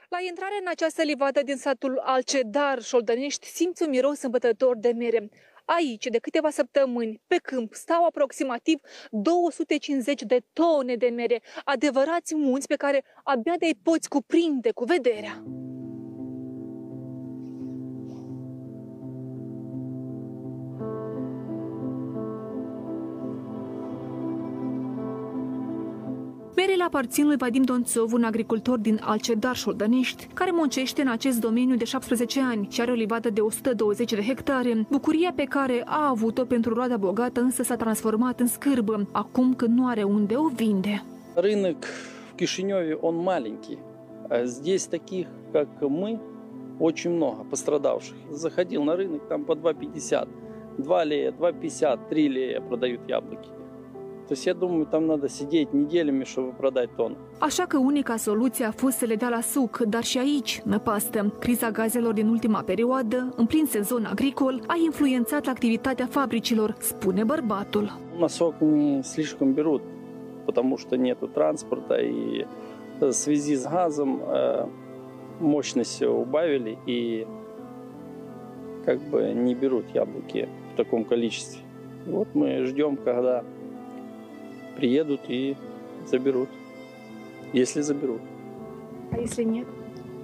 S11: La intrare în această livadă din satul Alcedar, Șoldănești, simți un miros îmbătător de mere. Aici, de câteva săptămâni, pe câmp, stau aproximativ 250 de tone de mere, adevărați munți pe care abia de-i poți cuprinde cu vederea. Merele aparțin lui Vadim Donțov, un agricultor din Alcedar Șoldănești, care muncește în acest domeniu de 17 ani și are o livadă de 120 de hectare. Bucuria pe care a avut-o pentru roada bogată însă s-a transformat în scârbă, acum când nu are unde o vinde.
S4: Рынок в Кишиневе, он маленький. А Здесь таких, как мы, очень много пострадавших. Заходил на рынок, там по 2,50. 2 лея, 2,50, 3 лея продают яблоки. То есть я думаю, там надо сидеть неделями, чтобы продать тонну.
S11: Așa că unica soluție a fost să le dea la suc, dar și aici năpastă. Criza gazelor din ultima perioadă, în plin sezon agricol, a influențat activitatea fabricilor, spune bărbatul.
S4: На сок не слишком берут, потому что нету транспорта и в связи с газом э, мощность убавили и как бы не берут яблоки в таком количестве. Вот мы ждем, когда приедут и заберут, если заберут.
S11: A este нет?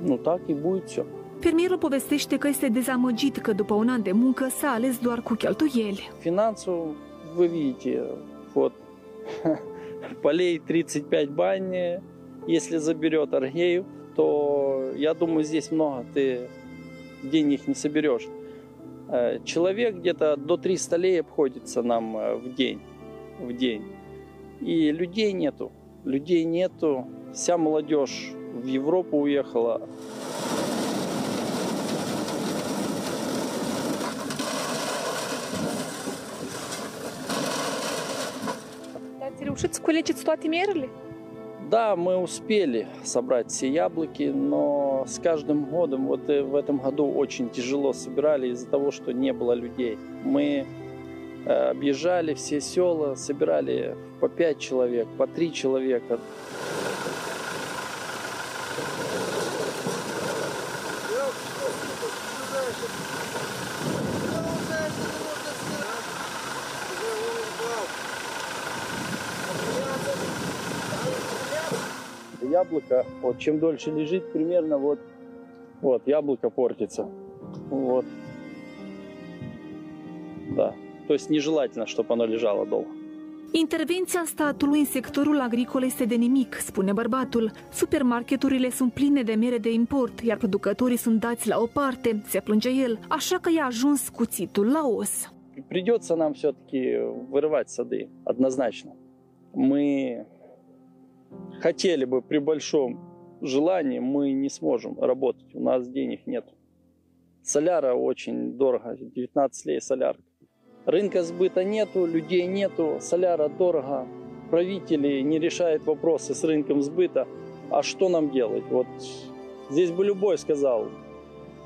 S4: Ну так и будет все.
S11: Fermierul povestește că este dezamăgit că după un an de muncă s-a ales doar cu cheltuieli.
S4: Финансово вы видите, вот полей 35 бань, если заберет Аргеев, то я думаю, здесь много ты денег не соберешь. Э, Человек где-то до 300 лей обходится нам э, в день, в день. И людей нету, людей нету. Вся молодежь в Европу уехала,
S11: să culegeți toate merele?
S4: Да, мы успели собрать все яблоки, но с каждым годом, вот э, в этом году очень тяжело собирали из-за того, что не было людей. Мы объезжали все села, собирали по пять человек, по три человека. Яблоко, вот чем дольше лежит, примерно вот, вот яблоко портится. Вот. Да. То есть нежелательно, чтобы оно лежало долго.
S11: Intervenția statului în sectorul agricol este de nimic, spune bărbatul. Supermarketurile sunt pline de mere de import, iar producătorii sunt dați la o parte, se plânge el, așa că i-a ajuns cuțitul la os.
S4: Придется нам все-таки вырывать сады, однозначно. Мы хотели бы при большом желании, мы не сможем работать, у нас денег нет. Соляра очень дорого, 19 лей солярка. Рынка сбыта нету, людей нету, соляра дорого. Правители не решают вопросы с рынком сбыта. А что нам делать? Вот здесь бы любой сказал,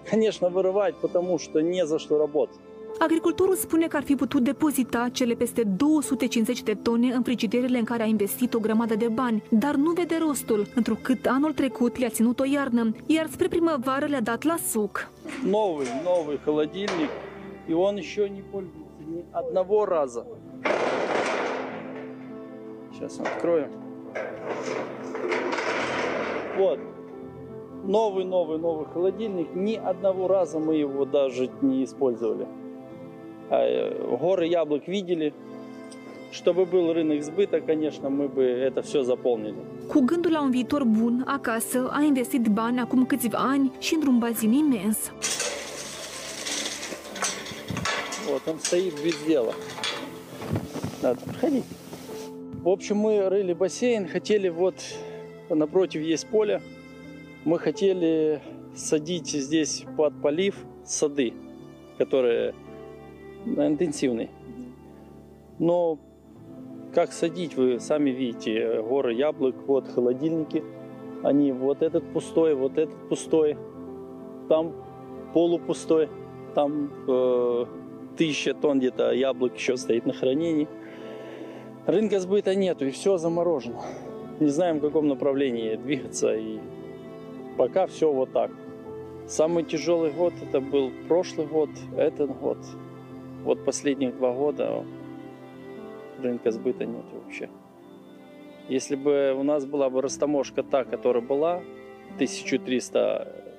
S4: конечно, вырывать, потому что не за что работать.
S11: Agricultorul spune că ar fi putut depozita cele peste 250 de tone în frigiderele în care a investit o grămadă de bani, dar nu vede rostul, întrucât anul trecut le-a ținut o iarnă, iar spre primăvară le-a dat la suc.
S4: Новый, новый холодильник, и он еще не пользуется Ни одного раза. Сейчас открою. Вот. Новый, новый, новый холодильник. Ни одного раза мы его даже не использовали. А, э, Горы яблок видели. чтобы был рынок сбыта, конечно, мы бы это все заполнили.
S11: Cu gândul la un viitor bun, acasă, a investit bani acum câțiva ani și într-un bazin imens.
S4: Вот он стоит без дела. Надо проходить. В общем, мы рыли бассейн, хотели вот напротив есть поле. Мы хотели садить здесь под полив сады, которые интенсивные. Но как садить, вы сами видите, горы яблок, вот холодильники. Они вот этот пустой, вот этот пустой, там полупустой, там э, тысяча тонн где-то яблок еще стоит на хранении. Рынка сбыта нету, и все заморожено. Не знаем, в каком направлении двигаться, и пока все вот так. Самый тяжелый год это был прошлый год, этот год. Вот последних два года рынка сбыта нет вообще. Если бы у нас была бы растаможка та, которая была, 1300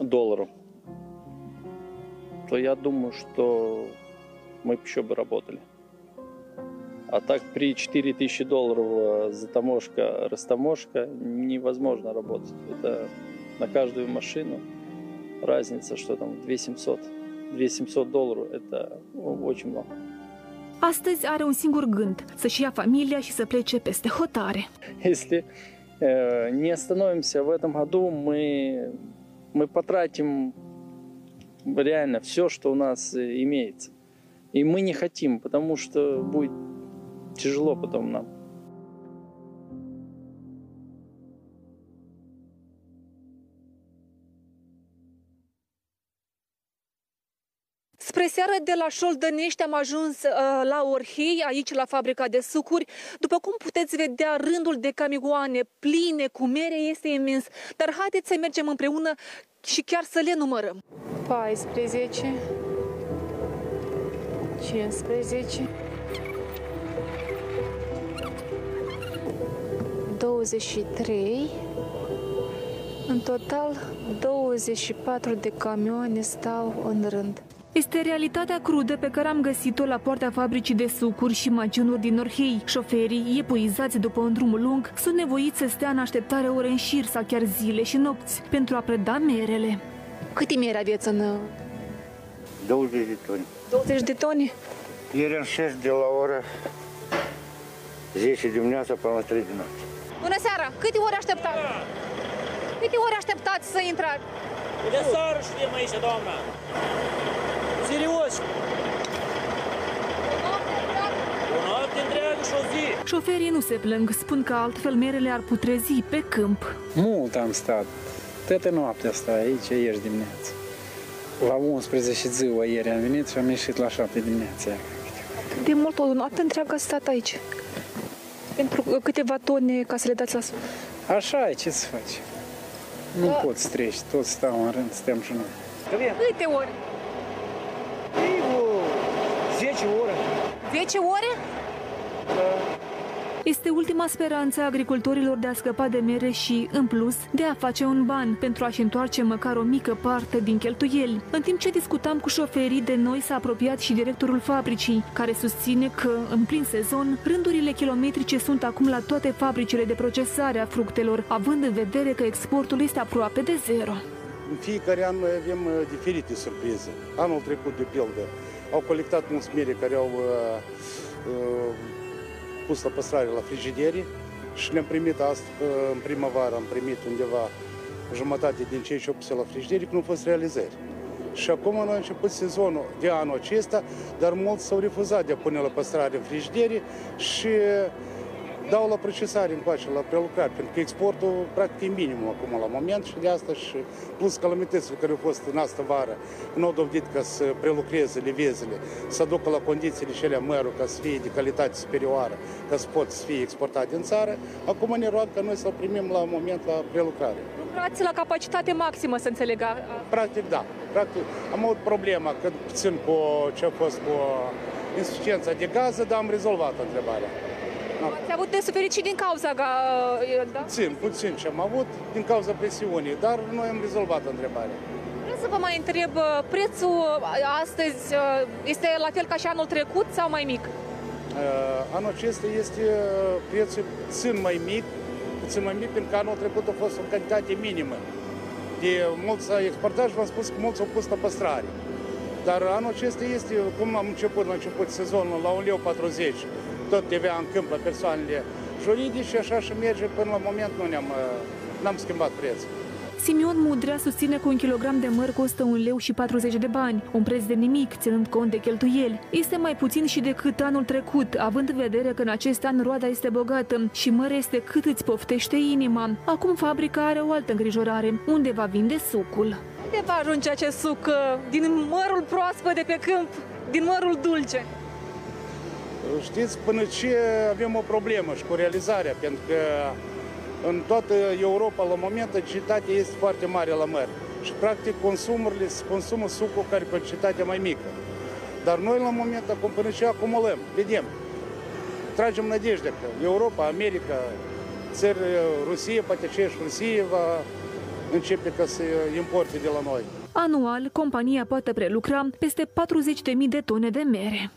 S4: долларов, то я думаю, что мы еще бы работали. А так при 4000 долларов э, затаможка, растаможка невозможно работать. Это на каждую машину разница, что там 2700. 2700 долларов – это ну, очень много.
S11: Astăzi are un singur gând, să-și ia familia și să plece peste hotare.
S4: Если э, не остановимся в этом году, мы, мы потратим реально все, что у нас э, имеется. И мы не хотим, потому что будет тяжело потом нам.
S1: Spre seară de la Șoldănești am ajuns uh, la Orhei, aici la fabrica de sucuri. După cum puteți vedea, rândul de camioane pline cu mere este imens. Dar haideți să mergem împreună și chiar să le numărăm.
S5: 14 15 23 În total 24 de camioane stau în rând.
S11: Este realitatea crudă pe care am găsit-o la poarta fabricii de sucuri și maginuri din Orhei. Șoferii, epuizați după un drum lung, sunt nevoiți să stea în așteptare ore în șir sau chiar zile și nopți pentru a preda merele.
S1: Câte mere aveți în...
S12: 20 de tone.
S1: 20 de tone?
S12: Ieri am șes de la ora 10 dimineața până la 3 de noapte.
S1: Bună seara! Câte ore așteptați? Câte ore așteptați să intrați?
S13: De seară știm aici, doamna. Serios. O noapte întreagă și o zi.
S11: Șoferii nu se plâng, spun că altfel merele ar putrezi pe câmp.
S14: Mult am stat. Toată noaptea asta aici, ieri dimineață. La 11 ziua ieri am venit și am ieșit la 7 dimineața.
S1: De mult o noapte întreagă ați stat aici. Pentru câteva tone ca să le dați la sus.
S14: Așa e, ce să faci? Nu
S1: Da.
S14: poți treci, toți stau în rând, stăm și noi.
S1: Câte ori?
S13: 10 ore.
S1: 10 ore?
S11: Este ultima speranță a agricultorilor de a scăpa de mere și, în plus, de a face un ban pentru a-și întoarce măcar o mică parte din cheltuieli. În timp ce discutam cu șoferii, de noi s-a apropiat și directorul fabricii, care susține că, în plin sezon, rândurile kilometrice sunt acum la toate fabricile de procesare a fructelor, având în vedere că exportul este aproape de zero.
S15: În fiecare an noi avem uh, diferite surprize. Anul trecut, de pildă, au colectat mulți mere care au uh, uh, pus la păstrare la frigideri și le-am primit asta, uh, în primăvară am primit undeva jumătate din cei ce au pus la frigideri, că nu au fost realizări. Și acum noi a început sezonul de anul acesta, dar mulți s-au refuzat de a pune la păstrare în frigideri și dau la procesare încoace, la prelucrare, pentru că exportul practic e minimum acum la moment și de asta și plus calamitățile care au fost în asta vară, nu au dovedit ca să prelucreze livezele, să ducă la condițiile cele mărul ca să fie de calitate superioară, ca să pot să fie exportat din țară, acum ne roag ca noi să-l primim la moment la prelucrare.
S1: Lucrați la capacitate maximă, să înțeleg. a-
S15: Practic, da. Practic, am avut problema că puțin cu ce a fost cu insuficiența de gază, dar am rezolvat întrebarea.
S1: Ați avut de suferit și din cauza ga, da?
S15: Puțin, puțin ce am avut din cauza presiunii, dar noi am rezolvat întrebarea.
S1: Vreau să vă mai întreb, prețul astăzi este la fel ca și anul trecut sau mai mic?
S15: Uh, Anul acesta este uh, prețul puțin mai mic, puțin mai mic, pentru că anul trecut a fost o cantitate minimă. De mulți a exportat și v-am spus că mulți au pus la păstrare. Dar anul acesta este, cum am început la început sezonul, la 1,40 leu, tot TVA în câmp la persoanele juridice și așa și merge până la moment nu ne-am, uh, n-am schimbat prețul.
S11: Simion Mudrea susține că un kilogram de măr costă un leu și 40 de bani, un preț de nimic, ținând cont de cheltuieli. Este mai puțin și decât anul trecut, având în vedere că în acest an roada este bogată și măr este cât îți poftește inima. Acum fabrica are o altă îngrijorare, unde va vinde sucul.
S16: Unde va ajunge acest suc uh, din mărul proaspăt de pe câmp, din mărul dulce?
S15: Știți, până ce avem o problemă și cu realizarea, pentru că în toată Europa, la moment, cantitatea este foarte mare la măr. Și, practic, consumurile se consumă sucul care pe cantitatea mai mică. Dar noi, la moment, acum, până ce acumulăm, vedem, tragem nădejdea că Europa, America, țări, Rusia, poate aceeași Rusie va începe ca să importe de la noi.
S11: Anual, compania poate prelucra peste 40.000 de tone de mere.